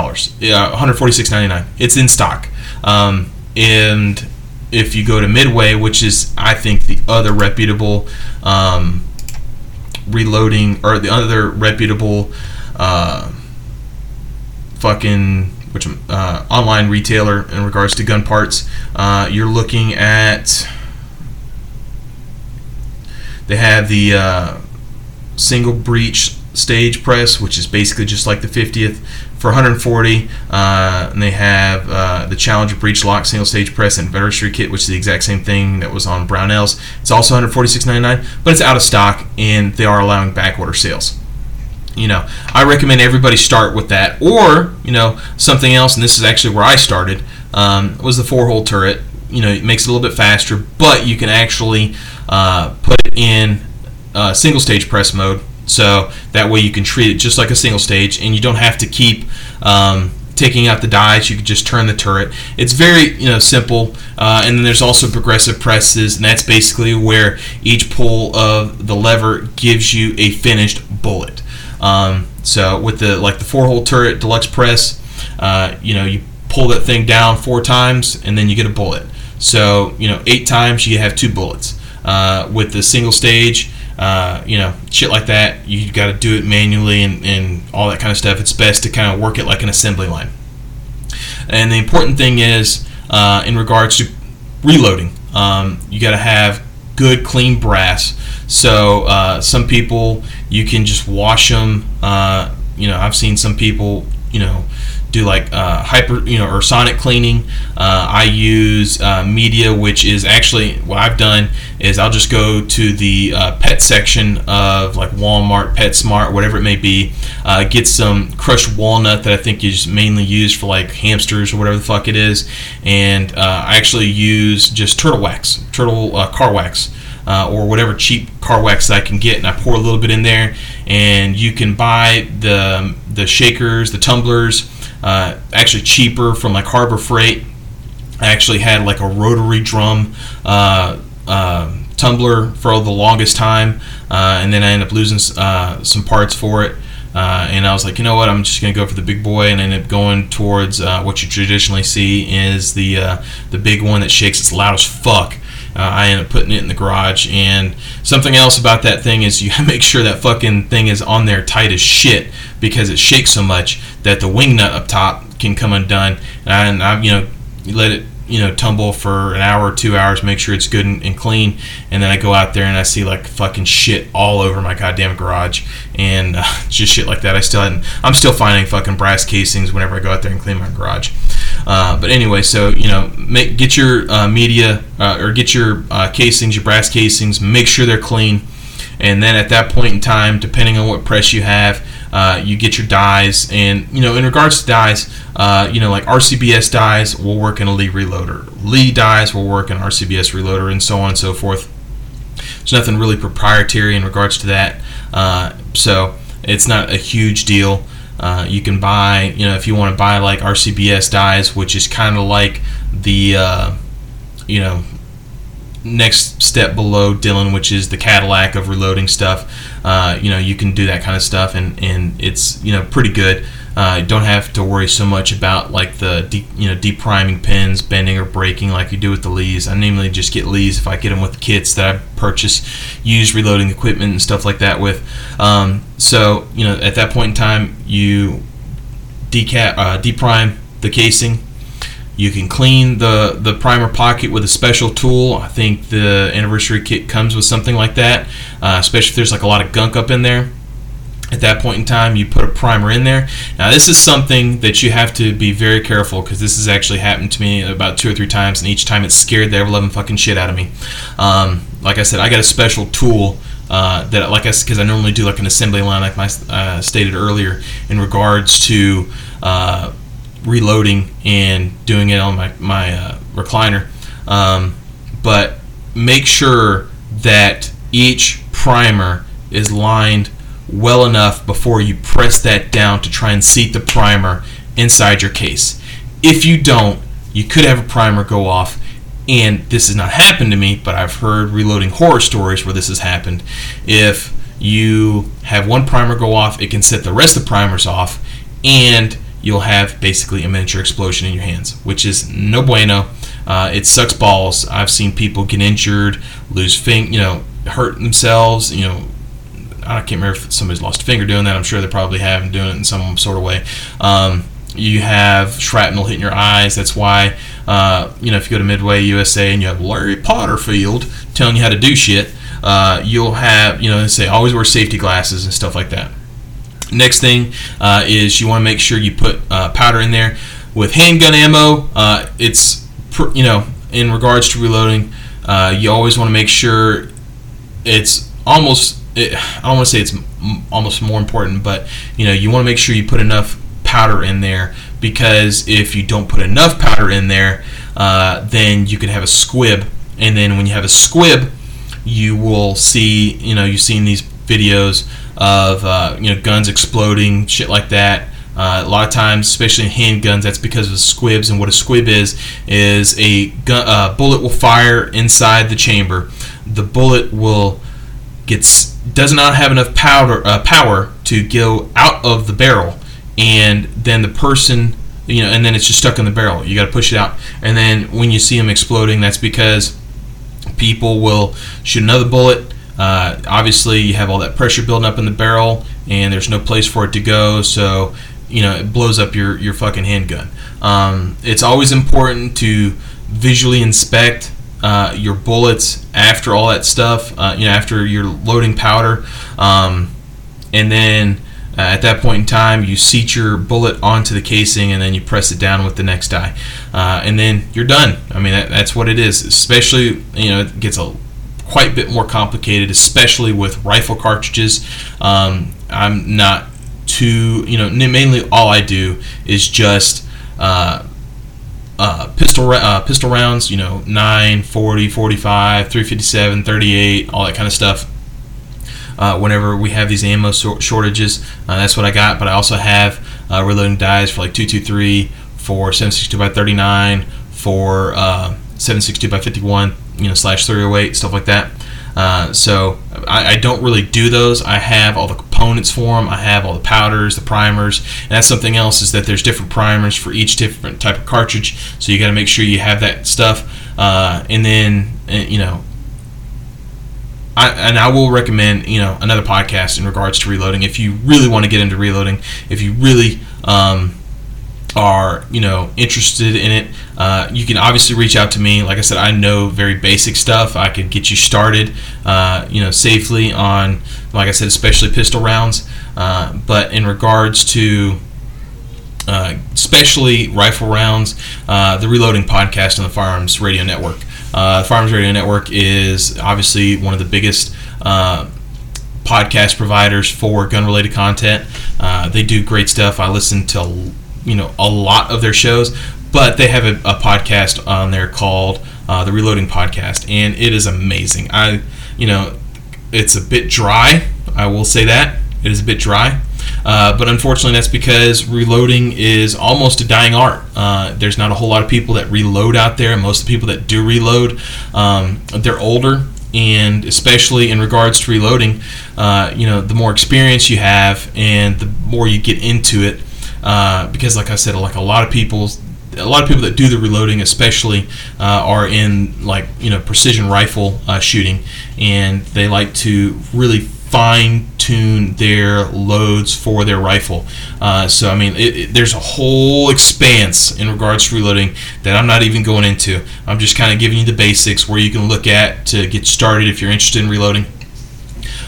uh, $146.99 it's in stock. Um, and if you go to midway which is i think the other reputable um, reloading or the other reputable uh, fucking which uh, online retailer in regards to gun parts. Uh, you're looking at they have the uh, single breech stage press, which is basically just like the 50th for 140. Uh, and they have uh, the Challenger breech lock single stage press and anniversary kit, which is the exact same thing that was on Brownells. It's also 146.99, but it's out of stock, and they are allowing back order sales you know, I recommend everybody start with that, or you know, something else. And this is actually where I started. Um, was the four-hole turret. You know, it makes it a little bit faster, but you can actually uh, put it in uh, single-stage press mode. So that way you can treat it just like a single stage, and you don't have to keep um, taking out the dies. You can just turn the turret. It's very you know simple. Uh, and then there's also progressive presses, and that's basically where each pull of the lever gives you a finished bullet. Um, so with the like the four hole turret deluxe press, uh, you know you pull that thing down four times and then you get a bullet. So you know eight times you have two bullets. Uh, with the single stage, uh, you know shit like that, you got to do it manually and, and all that kind of stuff. It's best to kind of work it like an assembly line. And the important thing is uh, in regards to reloading, um, you got to have good clean brass. So uh, some people you can just wash them. Uh, you know, I've seen some people you know do like uh, hyper you know or sonic cleaning. Uh, I use uh, media, which is actually what I've done is I'll just go to the uh, pet section of like Walmart, PetSmart, whatever it may be, uh, get some crushed walnut that I think is mainly used for like hamsters or whatever the fuck it is, and uh, I actually use just turtle wax, turtle car wax. Uh, or whatever cheap car wax I can get, and I pour a little bit in there. And you can buy the the shakers, the tumblers, uh, actually cheaper from like Harbor Freight. I actually had like a rotary drum uh, uh, tumbler for the longest time, uh, and then I ended up losing uh, some parts for it. Uh, and I was like, you know what? I'm just gonna go for the big boy, and I ended up going towards what you traditionally see is the the big one that shakes. It's loud as fuck. Uh, I end up putting it in the garage. And something else about that thing is you make sure that fucking thing is on there tight as shit because it shakes so much that the wing nut up top can come undone. And I, you know, let it you know tumble for an hour or two hours make sure it's good and, and, clean. And then i go out there and i see like fucking shit all over my goddamn garage. And uh, just shit like that. I still hadn't i'm still finding fucking brass casings whenever i go out there and clean my garage. Uh, but anyway so you know make get your uh, media uh, or get your uh, casings your brass casings make sure they're clean. And then at that point in time depending on what press you have uh, you get your dies, and you know, in regards to dies, uh, you know, like RCBS dies will work in a Lee reloader. Lee dies will work in RCBS reloader, and so on and so forth. There's nothing really proprietary in regards to that, uh, so it's not a huge deal. Uh, you can buy, you know, if you want to buy like RCBS dies, which is kind of like the, uh, you know, next step below Dillon, which is the Cadillac of reloading stuff. Uh, you know, you can do that kind of stuff, and, and it's you know pretty good. Uh, don't have to worry so much about like the de- you know depriming pins bending or breaking like you do with the Lees. I normally just get Lees if I get them with kits that I purchase, use reloading equipment and stuff like that with. Um, so you know at that point in time you decap uh, deprime the casing. You can clean the the primer pocket with a special tool. I think the anniversary kit comes with something like that, uh, especially if there's like a lot of gunk up in there. At that point in time you put a primer in there. Now this is something that you have to be very careful because this has actually happened to me about two or three times and each time it scared the ever loving fucking shit out of me. Um, like i said i got a special tool uh, that like i because i normally do like an assembly line like I uh, stated earlier in regards to uh, reloading and doing it on my, my uh, recliner um, but make sure that each primer is lined well enough before you press that down to try and seat the primer inside your case. If you don't, you could have a primer go off, and this has not happened to me, but I've heard reloading horror stories where this has happened. If you have one primer go off, it can set the rest of the primers off, and you'll have basically a miniature explosion in your hands, which is no bueno. Uh, it sucks balls. I've seen people get injured, lose fing, you know, hurt themselves, you know, I can't remember if somebody's lost a finger doing that. I'm sure they probably have and doing it in some sort of way. Um, you have shrapnel hitting your eyes. That's why, uh, you know, if you go to Midway USA and you have Larry Potterfield telling you how to do shit, uh, you'll have, you know, they say always wear safety glasses and stuff like that. Next thing uh, is you want to make sure you put uh, powder in there. With handgun ammo, uh, it's, pr- you know, in regards to reloading, uh, you always want to make sure it's almost it, I don't want to say it's m- almost more important, but you know, you want to make sure you put enough powder in there because if you don't put enough powder in there, uh, then you could have a squib, and then when you have a squib, you will see, you know, you've seen these videos of uh, you know guns exploding, shit like that. Uh, a lot of times, especially in handguns, that's because of squibs. And what a squib is is a gun, uh, bullet will fire inside the chamber. The bullet will gets does not have enough powder uh, power to go out of the barrel, and then the person, you know, and then it's just stuck in the barrel. You got to push it out, and then when you see them exploding, that's because people will shoot another bullet. Uh, obviously, you have all that pressure building up in the barrel, and there's no place for it to go, so you know it blows up your your fucking handgun. Um, it's always important to visually inspect uh, your bullets after all that stuff, uh, you know, after you're loading powder. Um, and then uh, at that point in time, you seat your bullet onto the casing and then you press it down with the next die. Uh, and then you're done. I mean, that, that's what it is. Especially, you know, it gets a quite a bit more complicated, especially with rifle cartridges. Um, I'm not too, you know, mainly all I do is just uh, uh, pistol uh, pistol rounds, you know, 9, 40, 45, 357, 38, all that kind of stuff. Uh, whenever we have these ammo so- shortages, uh, that's what I got. But I also have uh, reloading dies for like 223, for 762 by 39, for uh, 762 by 51, you know, slash 308, stuff like that. Uh, so I, I, don't really do those. I have all the components for them. I have all the powders, the primers, and that's something else is that there's different primers for each different type of cartridge. So you got to make sure you have that stuff. Uh, and then uh, you know, I, and I will recommend you know another podcast in regards to reloading if you really want to get into reloading. If you really um, are you know interested in it uh, you can obviously reach out to me. Like i said i know very basic stuff. I can get you started uh, you know safely on like i said especially pistol rounds. Uh, but in regards to uh, especially rifle rounds uh, the reloading podcast on the firearms radio network. Uh, the firearms radio network is obviously one of the biggest podcast providers for gun related content they do great stuff. I listen to you know a lot of their shows, but they have a, a podcast on there called uh, the Reloading Podcast, and it is amazing. I you know it's a bit dry. I will say that it is a bit dry, Uh, but unfortunately, that's because reloading is almost a dying art. Uh, there's not a whole lot of people that reload out there, most of the people that do reload, um, they're older. And especially in regards to reloading, uh, you know, the more experience you have and the more you get into it, uh, because like I said, like a lot of people a lot of people that do the reloading, especially, uh, are in like you know precision rifle uh, shooting, and they like to really fine tune their loads for their rifle. Uh, so I mean, it, it, there's a whole expanse in regards to reloading that I'm not even going into. I'm just kind of giving you the basics where you can look at to get started if you're interested in reloading.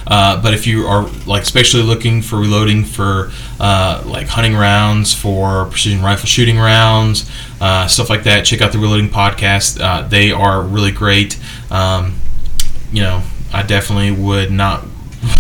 Uh, but if you are like especially looking for reloading for uh, like hunting rounds, for precision rifle shooting rounds, uh, stuff like that, check out the Reloading podcast. Uh, they are really great. Um, you know, I definitely would not.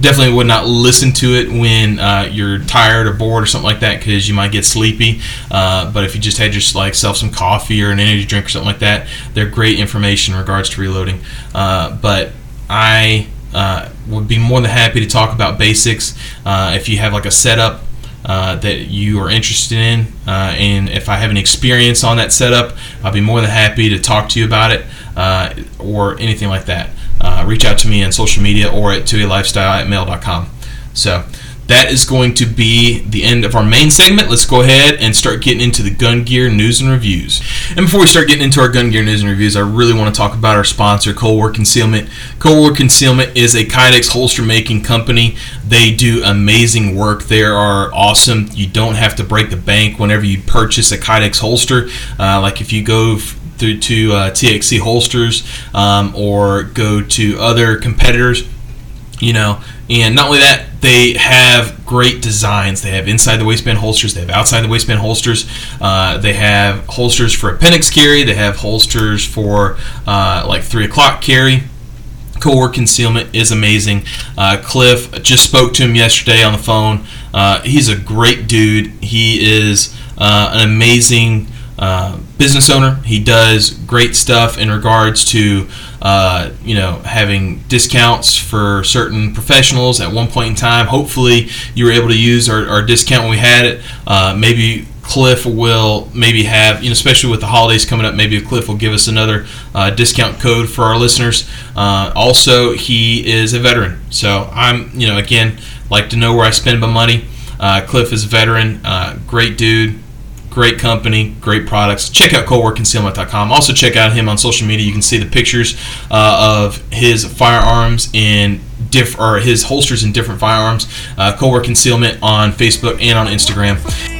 Definitely would not listen to it when uh, you're tired or bored or something like that because you might get sleepy. but if you just had just like self some coffee or an energy drink or something like that, they're great information in regards to reloading. but I uh, would be more than happy to talk about basics. Uh, if you have like a setup uh, that you are interested in, uh, and if I have any experience on that setup, I'll be more than happy to talk to you about it uh, or anything like that. Uh, reach out to me on social media or at 2alifestyle at mail.com. So, that is going to be the end of our main segment. Let's go ahead and start getting into the gun gear news and reviews. And before we start getting into our gun gear news and reviews, I really want to talk about our sponsor, Coldwar Concealment. Coldwar Concealment is a Kydex holster making company. They do amazing work. They are awesome. You don't have to break the bank whenever you purchase a Kydex holster. Uh, like if you go through to uh, TXC holsters um, or go to other competitors, you know, and not only that, they have great designs. They have inside the waistband holsters. They have outside the waistband holsters. Uh, they have holsters for appendix carry. They have holsters for uh, like three o'clock carry. Coldwar concealment is amazing. Uh, Cliff just spoke to him yesterday on the phone. Uh, he's a great dude. He is uh, an amazing uh, business owner. He does great stuff in regards to uh, you know having discounts for certain professionals at one point in time. Hopefully, you were able to use our, our discount when we had it. Uh, maybe Cliff will maybe have, you know, especially with the holidays coming up, maybe Cliff will give us another uh, discount code for our listeners. Uh, also, he is a veteran, so I'm, you know, again, like to know where I spend my money. Uh, Cliff is a veteran, uh, great dude, great company, great products. Check out coldwarconcealment.com. Also, check out him on social media. You can see the pictures uh, of his firearms in diff or his holsters in different firearms. Uh, Coldwar Concealment on Facebook and on Instagram.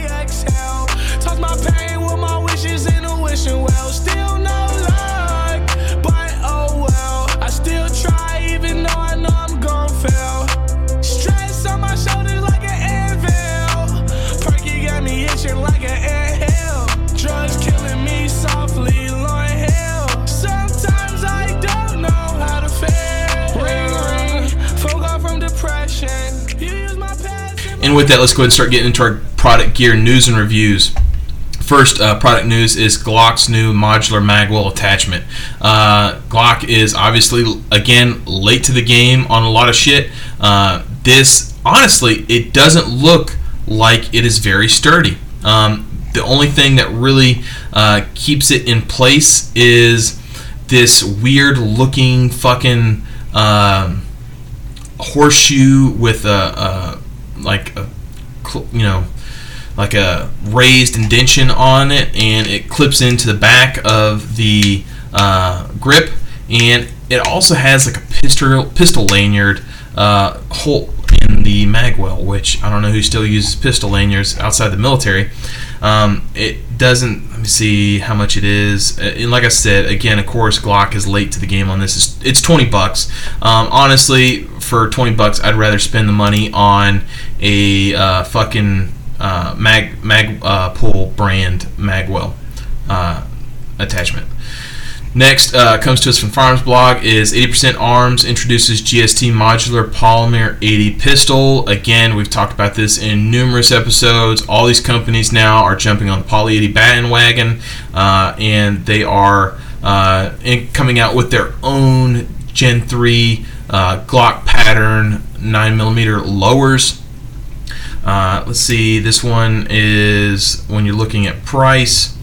And with that, let's go ahead and start getting into our product gear news and reviews. First uh, product news is Glock's new modular magwell attachment. Uh, Glock is obviously, again, late to the game on a lot of shit. Uh, this, honestly, it doesn't look like it is very sturdy. Um, the only thing that really uh, keeps it in place is this weird looking fucking um, horseshoe with a, a like a you know like a raised indention on it and it clips into the back of the uh, grip. And it also has like a pistol pistol lanyard uh, hole in the magwell which I don't know who still uses pistol lanyards outside the military. Um, it doesn't let me see how much it is. And like I said again of course Glock is late to the game on this. It's, it's 20 bucks. Um, honestly for 20 bucks I'd rather spend the money on a uh, fucking uh, mag mag uh, pull brand magwell uh, attachment Next uh, comes to us from Firearms Blog is 80% Arms introduces GST modular polymer 80 pistol. Again, we've talked about this in numerous episodes. All these companies now are jumping on the Poly 80 bandwagon, uh, and they are in, coming out with their own Gen 3 uh, Glock pattern 9mm lowers. Uh, let's see. This one is when you're looking at price.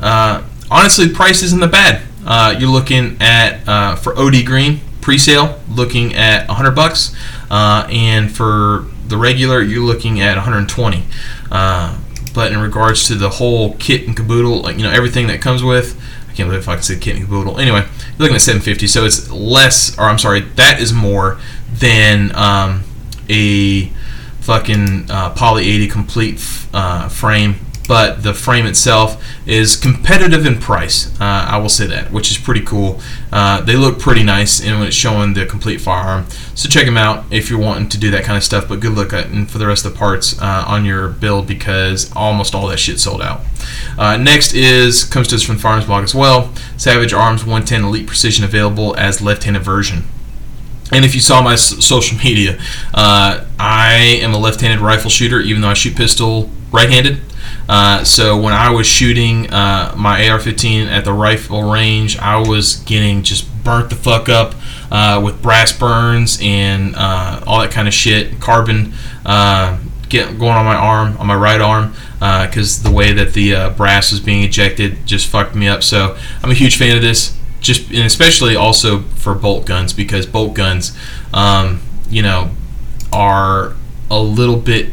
Uh, honestly, price isn't that bad. Uh, you're looking at uh, for OD Green pre-sale, looking at 100 bucks, uh, and for the regular, you're looking at 120. Uh, but in regards to the whole kit and caboodle, like you know everything that comes with, I can't believe if I can say kit and caboodle. Anyway, you're looking at 750, so it's less, or I'm sorry, that is more than um, a fucking uh, Poly 80 complete uh, frame but the frame itself is competitive in price. Uh, I will say that, which is pretty cool. Uh, they look pretty nice and when it's showing the complete firearm. So check them out if you're wanting to do that kind of stuff. But good luck at, for the rest of the parts uh, on your build because almost all that shit sold out. Uh, next is comes to us from Firearms Blog as well. Savage Arms 110 Elite Precision available as left-handed version. And if you saw my social media, uh, I am a left-handed rifle shooter, even though I shoot pistol right-handed. Uh, so when I was shooting uh, my AR-15 at the rifle range, I was getting just burnt the fuck up uh, with brass burns and uh, all that kind of shit, carbon uh, get going on my arm, on my right arm, because the way that the brass was being ejected just fucked me up. So I'm a huge fan of this, just and especially also for bolt guns because bolt guns, um, you know, are a little bit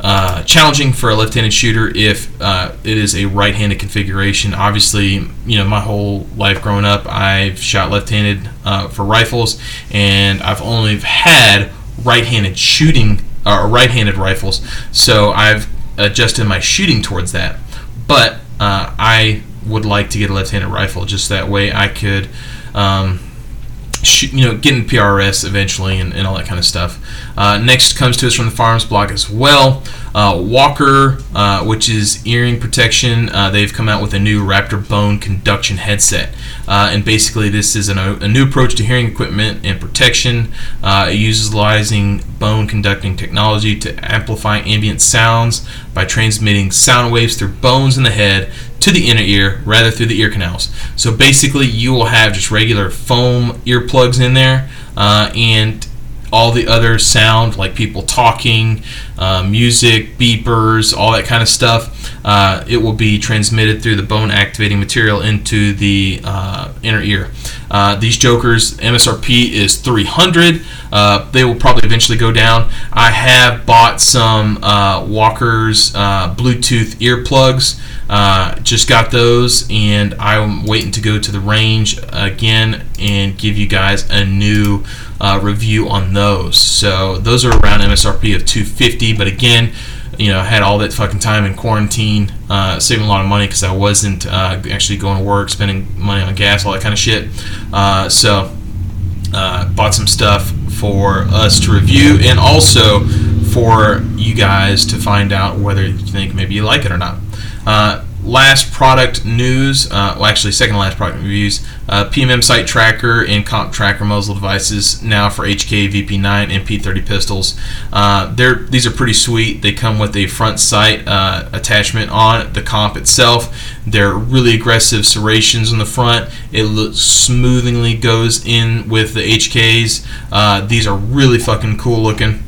uh, challenging for a left-handed shooter if uh, it is a right-handed configuration. Obviously, you know my whole life growing up, I've shot left-handed uh, for rifles, and I've only had right-handed shooting or right-handed rifles, so I've adjusted my shooting towards that. But uh, I would like to get a left-handed rifle, just that way I could. Um, you know, get in PRS eventually and, and all that kind of stuff. Uh, next comes to us from the Firearms Blog as well. Uh, Walker, uh, which is earring protection, uh, they've come out with a new Raptor Bone conduction headset. Uh, and basically, this is an, a new approach to hearing equipment and protection, uh, utilizing bone conducting technology to amplify ambient sounds by transmitting sound waves through bones in the head to the inner ear rather through the ear canals. So basically, you will have just regular foam earplugs in there, uh, and all the other sound like people talking, uh, music, beepers, all that kind of stuff. Uh, it will be transmitted through the bone activating material into the uh, inner ear. Uh, these jokers MSRP is 300. Uh, they will probably eventually go down. I have bought some uh, Walker's Bluetooth earplugs. just got those, and I'm waiting to go to the range again and give you guys a new review on those. So those are around MSRP of 250 but again, you know, I had all that fucking time in quarantine, uh, saving a lot of money because I wasn't uh, actually going to work, spending money on gas, all that kind of shit. Uh, so, uh, bought some stuff for us to review and also for you guys to find out whether you think maybe you like it or not. Last product news, uh, well, actually, second last product reviews. Uh, PMM Sight Tracker and Comp Tracker muzzle devices now for HK VP9 and P30 pistols. Uh, they're these are pretty sweet. They come with a front sight uh, attachment on the comp itself. They're really aggressive serrations on the front. It looks smoothly goes in with the HKs. Uh, these are really fucking cool looking.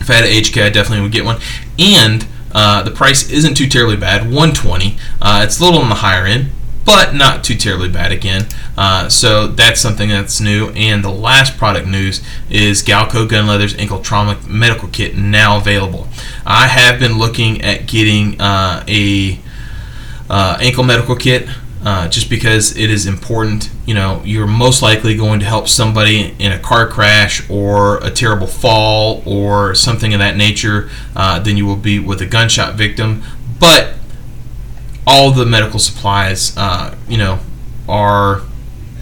If I had an HK, I definitely would get one. And uh, the price isn't too terribly bad, 120. Uh, it's a little on the higher end, but not too terribly bad again. Uh, so that's something that's new. And the last product news is Galco Gun Leather's ankle trauma medical kit now available. I have been looking at getting uh, a uh, ankle medical kit uh, just because it is important. You know, you're most likely going to help somebody in a car crash or a terrible fall or something of that nature uh, than you will be with a gunshot victim. But all the medical supplies, uh, you know, are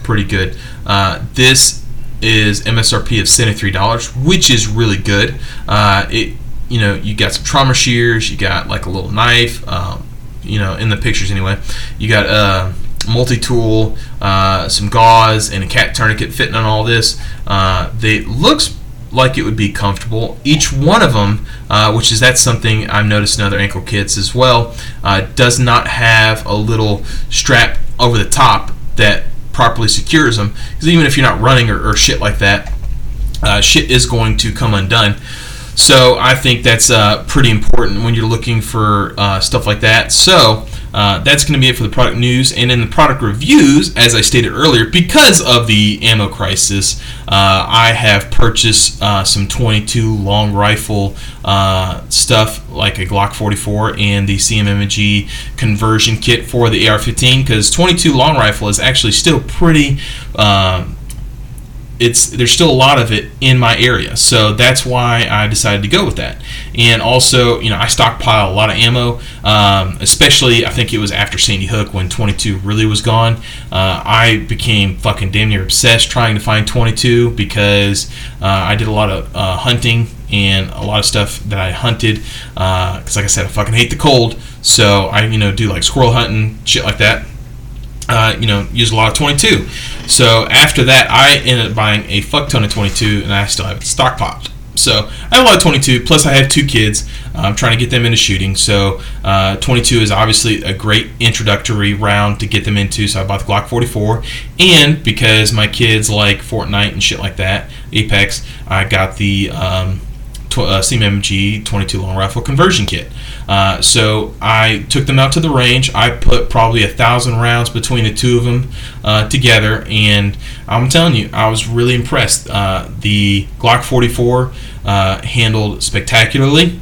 pretty good. Uh, this is MSRP of seventy-three dollars, which is really good. Uh, it, you know, you got some trauma shears, you got like a little knife. Um, you know, in the pictures anyway. You got a uh, multi-tool, uh, some gauze, and a cat tourniquet fitting on all this. Uh, they looks like it would be comfortable. Each one of them, uh, which is that's something I've noticed in other ankle kits as well, uh, does not have a little strap over the top that properly secures them. Because even if you're not running or, or shit like that, uh, shit is going to come undone. So I think that's uh, pretty important when you're looking for uh, stuff like that. So uh, that's going to be it for the product news. And in the product reviews, as I stated earlier, because of the ammo crisis, uh, I have purchased uh, some 22 long rifle uh, stuff like a Glock 44 and the CMMG conversion kit for the AR-15 because 22 long rifle is actually still pretty. Um, it's there's still a lot of it in my area, so that's why I decided to go with that. And also, you know, I stockpile a lot of ammo, um, especially I think it was after Sandy Hook when 22 really was gone. Uh, I became fucking damn near obsessed trying to find 22 because uh, I did a lot of uh, hunting and a lot of stuff that I hunted because, like I said, I fucking hate the cold. So I, you know, do like squirrel hunting, shit like that uh, you know, use a lot of 22. So after that, I ended up buying a fuck ton of 22, and I still have it stockpiled. So I have a lot of 22. Plus, I have two kids. I'm trying to get them into shooting. So uh, 22 is obviously a great introductory round to get them into. So I bought the Glock 44, and because my kids like Fortnite and shit like that, Apex, I got the um, tw- uh, CMMG 22 long rifle conversion kit. Uh, so I took them out to the range. I put probably a thousand rounds between the two of them uh, together, and I'm telling you, I was really impressed. Uh, the Glock 44 uh, handled spectacularly.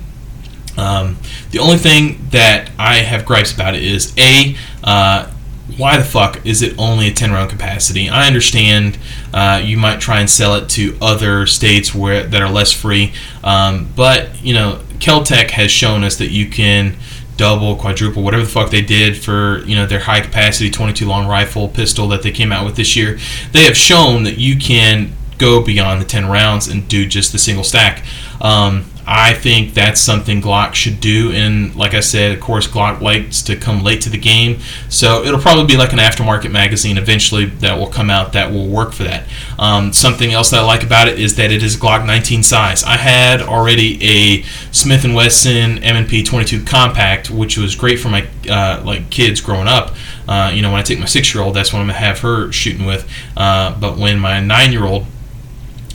Um, the only thing that I have gripes about it is a uh, why the fuck is it only a 10 round capacity? I understand uh, you might try and sell it to other states where that are less free, um, but you know Keltec has shown us that you can double, quadruple, whatever the fuck they did for you know their high capacity 22 long rifle pistol that they came out with this year. They have shown that you can go beyond the 10 rounds and do just the single stack. Um, I think that's something Glock should do. And like I said, of course, Glock likes to come late to the game. So it'll probably be like an aftermarket magazine eventually that will come out that will work for that. Um, something else that I like about it is that it is Glock 19 size. I had already a Smith & Wesson M&P 22 compact, which was great for my uh, like kids growing up. Uh, you know, when I take my six-year-old, that's what I'm gonna have her shooting with. Uh, but when my nine-year-old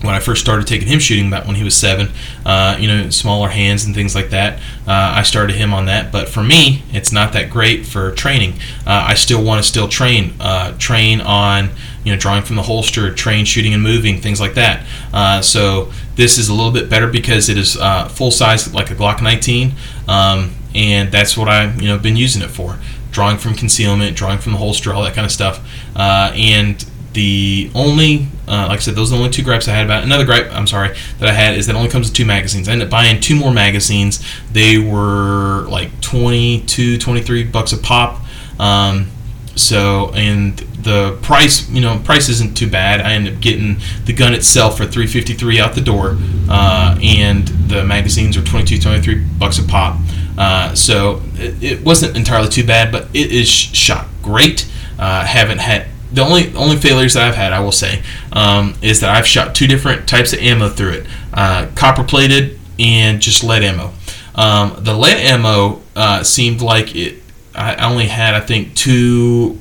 when I first started taking him shooting, about when he was seven, uh, you know, smaller hands and things like that. Uh, I started him on that, but for me, it's not that great for training. Uh, I still want to still train, uh, train on you know drawing from the holster, train shooting and moving, things like that. Uh, so this is a little bit better because it is uh, full size, like a Glock 19, um, and that's what I've you know been using it for. Drawing from concealment, drawing from the holster, all that kind of stuff, and the only, uh, like I said, those are the only two gripes I had about. Another gripe, I'm sorry, that I had is that only comes with two magazines. I ended up buying two more magazines. They were like 22, 23 bucks a pop. Um, so, and the price, you know, price isn't too bad. I ended up getting the gun itself for 353 out the door, uh, and the magazines are 22, 23 bucks a pop. Uh, so it, it, wasn't entirely too bad, but it is shot great. Uh, haven't had the only only failures that I've had, I will say, um, is that I've shot two different types of ammo through it: uh, copper plated and just lead ammo. Um, the lead ammo uh, seemed like it. I only had, I think, two,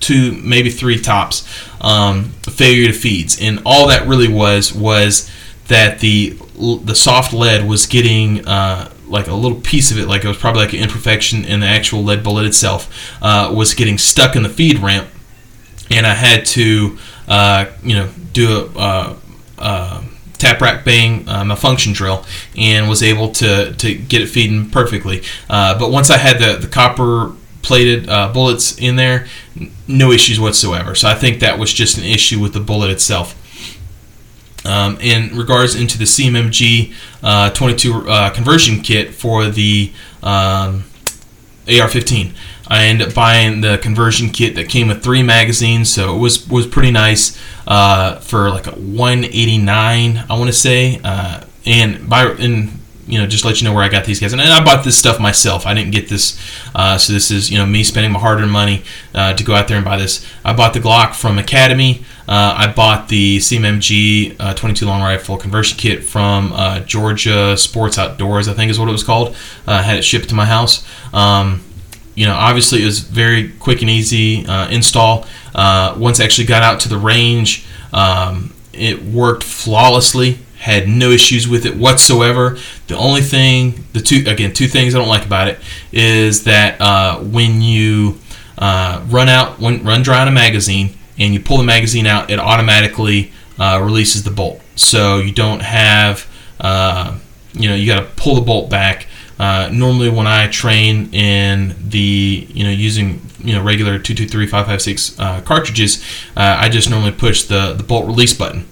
two maybe three tops um, failure to feeds, and all that really was was that the the soft lead was getting. Uh, like a little piece of it, like it was probably like an imperfection in the actual lead bullet itself, uh, was getting stuck in the feed ramp and I had to, uh, you know, do a, uh, uh, tap rack bang um, a function drill and was able to, to get it feeding perfectly. Uh, but once I had the, the copper plated uh, bullets in there, no issues whatsoever. So I think that was just an issue with the bullet itself. Um, in regards into the CMMG uh, 22 conversion kit for the um, AR-15. I ended up buying the conversion kit that came with three magazines, so it was was pretty nice uh, for like a 189, I want to say. Uh, and by and you know just let you know where I got these guys. And, I bought this stuff myself. I didn't get this, uh, so this is you know me spending my hard-earned money uh, to go out there and buy this. I bought the Glock from Academy. Uh, I bought the CMMG uh, 22 long rifle conversion kit from Georgia Sports Outdoors, I think is what it was called. Had it shipped to my house. Um, you know, obviously it was very quick and easy uh, install. Uh, once I actually got out to the range, um, it worked flawlessly. Had no issues with it whatsoever. The only thing, the two again, two things I don't like about it is that uh, when you uh, run out, when run dry on a magazine, and you pull the magazine out, it automatically uh, releases the bolt. So you don't have, uh, you know, you got to pull the bolt back. Uh, normally, when I train in the, you know, using you know regular 223 556 uh, cartridges, uh, I just normally push the the bolt release button.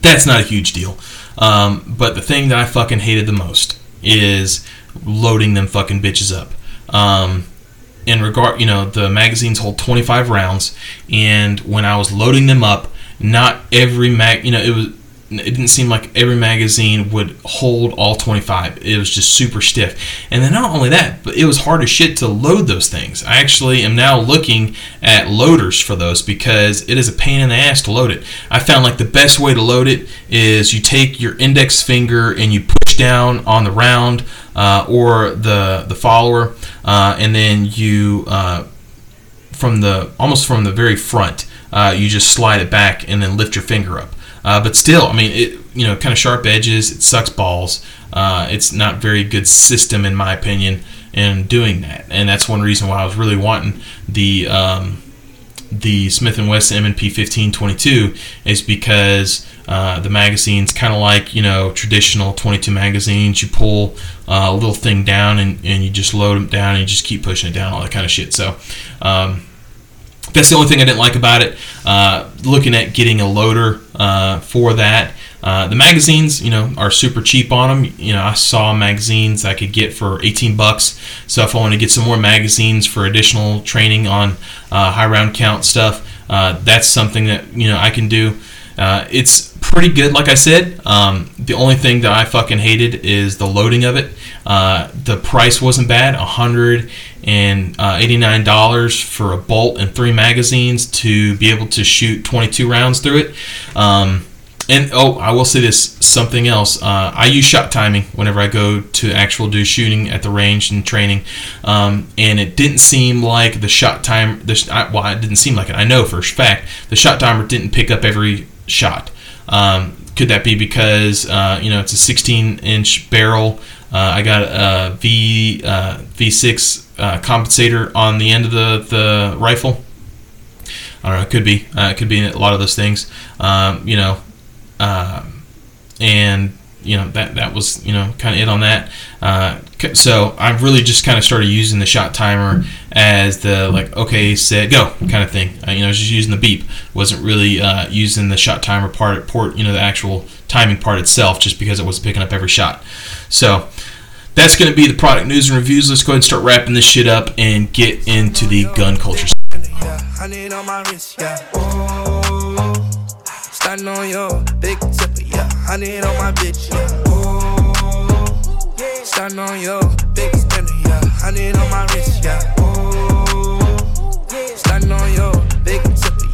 That's not a huge deal. Um, but the thing that I fucking hated the most is loading them fucking bitches up. Um, in regard, you know, the magazines hold 25 rounds, and when I was loading them up, not every mag, you know, it was it didn't seem like every magazine would hold all 25. It was just super stiff. And then not only that, but it was hard as shit to load those things. I actually am now looking at loaders for those because it is a pain in the ass to load it. I found like the best way to load it is you take your index finger and you push down on the round uh, or the the follower, uh, and then you uh, from the almost from the very front, uh, you just slide it back and then lift your finger up. Uh, but still, I mean, it you know, kind of sharp edges. It sucks balls. Uh, it's not very good system, in my opinion, in doing that. And that's one reason why I was really wanting the um, the Smith and Wesson M&P 1522 is because uh, the magazine's kind of like you know traditional 22 magazines. You pull uh, a little thing down and, and you just load them down and you just keep pushing it down, all that kind of shit. So. Um, that's the only thing I didn't like about it. Uh, looking at getting a loader uh, for that. Uh, the magazines, you know, are super cheap on them. You know, I saw magazines I could get for 18 bucks. So if I want to get some more magazines for additional training on uh, high round count stuff, uh, that's something that you know I can do. Uh, it's pretty good, like I said. Um, the only thing that I fucking hated is the loading of it. The price wasn't bad, hundred and uh, eighty-nine dollars for a bolt and three magazines to be able to shoot twenty-two rounds through it. Um, and oh, I will say this something else. Uh, I use shot timing whenever I go to actual do shooting at the range and training, um, and it didn't seem like the shot time. The well, it didn't seem like it. I know for a fact the shot timer didn't pick up every shot. Um, could that be because uh, you know it's a 16 inch barrel? Uh, I got a V uh, V6 uh, compensator on the end of the the rifle. I don't know. It could be. It could be a lot of those things. Um, you know, and you know that that was you know kind of it on that. Uh, so I've really just kind of started using the shot timer as the like okay set go kind of thing. Uh, you know, just using the beep. wasn't really uh, using the shot timer part port. You know, the actual timing part itself, just because it was picking up every shot. So that's going to be the product news and reviews. Let's go ahead and start wrapping this shit up and get into the gun culture. Yeah. Honey on bitch, your big yeah. On my wrist, yeah. Starting on your big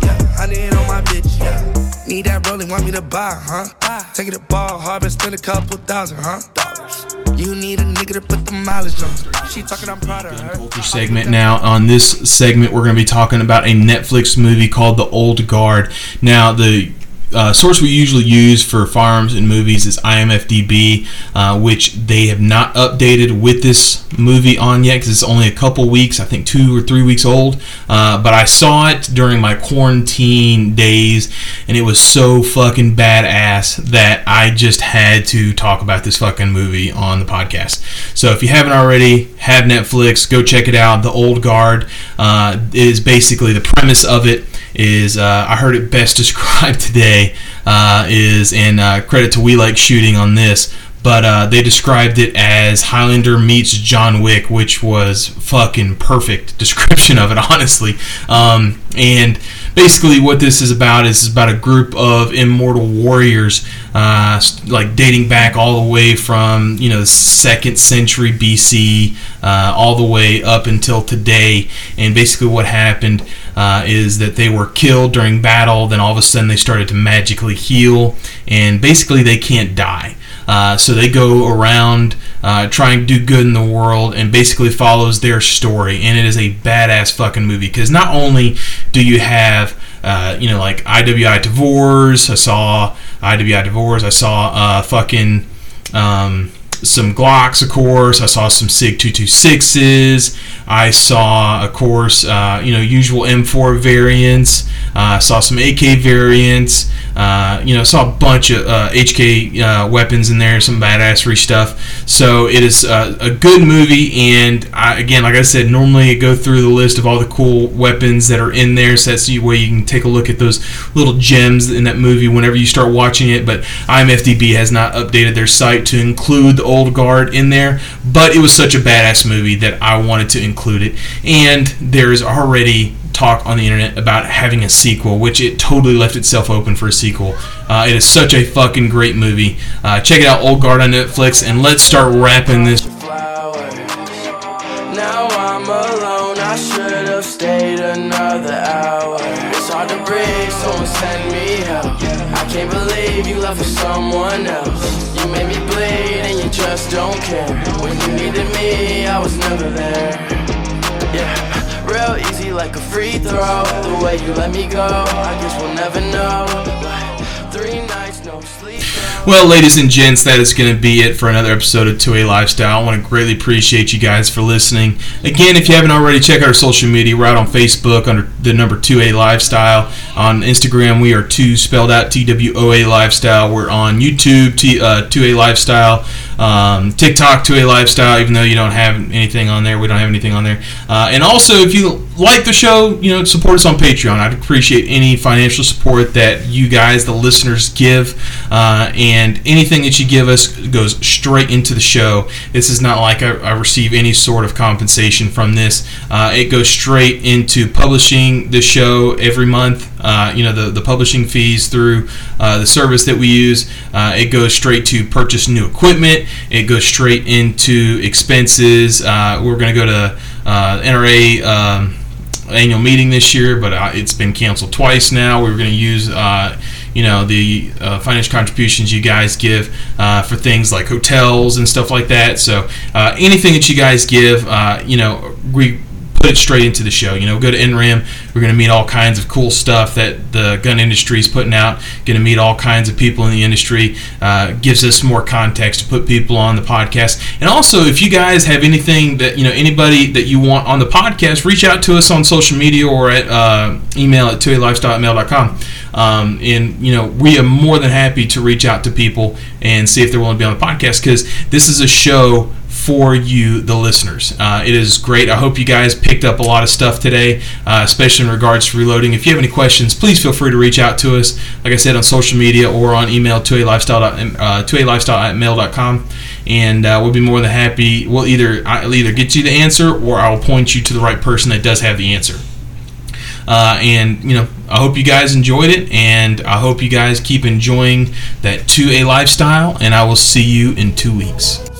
yeah. Honey on my bitch, yeah. Need that rolling, want me to buy, huh? Take it to ball, hard, but spend a couple thousand, huh? Dollars. You need a nigga to put the mileage on. She talking, I'm proud of her. Segment now. On this segment, we're going to be talking about a Netflix movie called The Old Guard. Now, the uh, source we usually use for firearms and movies is IMFDB, uh, which they have not updated with this movie on yet because it's only a couple weeks, I think two or three weeks old. Uh, but I saw it during my quarantine days, and it was so fucking badass that I just had to talk about this fucking movie on the podcast. So if you haven't already, have Netflix, go check it out. The Old Guard uh, is basically the premise of it is uh, I heard it best described today uh, is and uh, credit to We Like Shooting on this, but uh, they described it as Highlander meets John Wick, which was fucking perfect description of it, honestly. Um, and basically, what this is about is about a group of immortal warriors, uh, like dating back all the way from you know the second century BC, uh, all the way up until today. And basically, what happened uh, is that they were killed during battle. Then all of a sudden, they started to magically heal, and basically, they can't die. Uh, so they go around uh, trying to do good in the world and basically follows their story. And it is a badass fucking movie because not only do you have uh, you know, like IWI Tavors. I saw IWI Tavors. I saw uh, fucking. Um, some Glocks, of course. I saw some SIG 226s. I saw, of course, uh, you know, usual M4 variants. Uh, I saw some AK variants. Uh, you know, saw a bunch of HK uh, uh, weapons in there, some badassery stuff. So it is a good movie. And I, again, like I said, normally I go through the list of all the cool weapons that are in there. So that's the way you can take a look at those little gems in that movie whenever you start watching it. But IMFDB has not updated their site to include the old guard in there, but it was such a badass movie that I wanted to include it. And there's already talk on the internet about having a sequel, which it totally left itself open for a sequel. Uh, it is such a fucking great movie. Uh, check it out, Old Guard on Netflix, and let's start wrapping this. Someone else. You made me just don't care. When you needed me, I was never there. Yeah, real easy like a free throw. The way you let me go, I guess we'll never know. Nights, no. Well, ladies and gents, that is going to be it for another episode of 2A Lifestyle. I want to greatly appreciate you guys for listening. Again, if you haven't already, check out our social media. We're out on Facebook under the number 2A Lifestyle. On Instagram, we are 2 spelled out T W O A Lifestyle. We're on YouTube, T, uh, 2A Lifestyle. Um, TikTok, 2A Lifestyle, even though you don't have anything on there. We don't have anything on there. Uh, and also, if you like the show, you know, support us on Patreon. I'd appreciate any financial support that you guys, the listeners, give. Uh, and anything that you give us goes straight into the show. This is not like I, I receive any sort of compensation from this. Uh, it goes straight into publishing the show every month. Uh, you know, the, the publishing fees through uh, the service that we use. Uh, it goes straight to purchase new equipment. It goes straight into expenses. Uh, we're going to go to NRA. Um, annual meeting this year, but uh, it's been canceled twice now. We were going to use, uh, you know, the uh, financial contributions you guys give uh, for things like hotels and stuff like that. So uh, anything that you guys give, uh, you know, we put it straight into the show. You know, go to NRAAM. We're going to meet all kinds of cool stuff that the gun industry is putting out. Going to meet all kinds of people in the industry. Uh, gives us more context to put people on the podcast. And also, if you guys have anything that you know, anybody that you want on the podcast, reach out to us on social media or at uh, email at 2alifestyle@mail.com. Um, and you know, we are more than happy to reach out to people and see if they're willing to be on the podcast because this is a show for you, the listeners. Uh, it is great. I hope you guys picked up a lot of stuff today, uh, especially in regards to reloading. If you have any questions, please feel free to reach out to us, like I said, on social media or on email 2A lifestyle, uh, 2A lifestyle at mail.com. And uh, we'll be more than happy. We'll either, I'll either get you the answer or I'll point you to the right person that does have the answer. Uh, and you know, I hope you guys enjoyed it, and I hope you guys keep enjoying that 2A lifestyle. And I will see you in two weeks.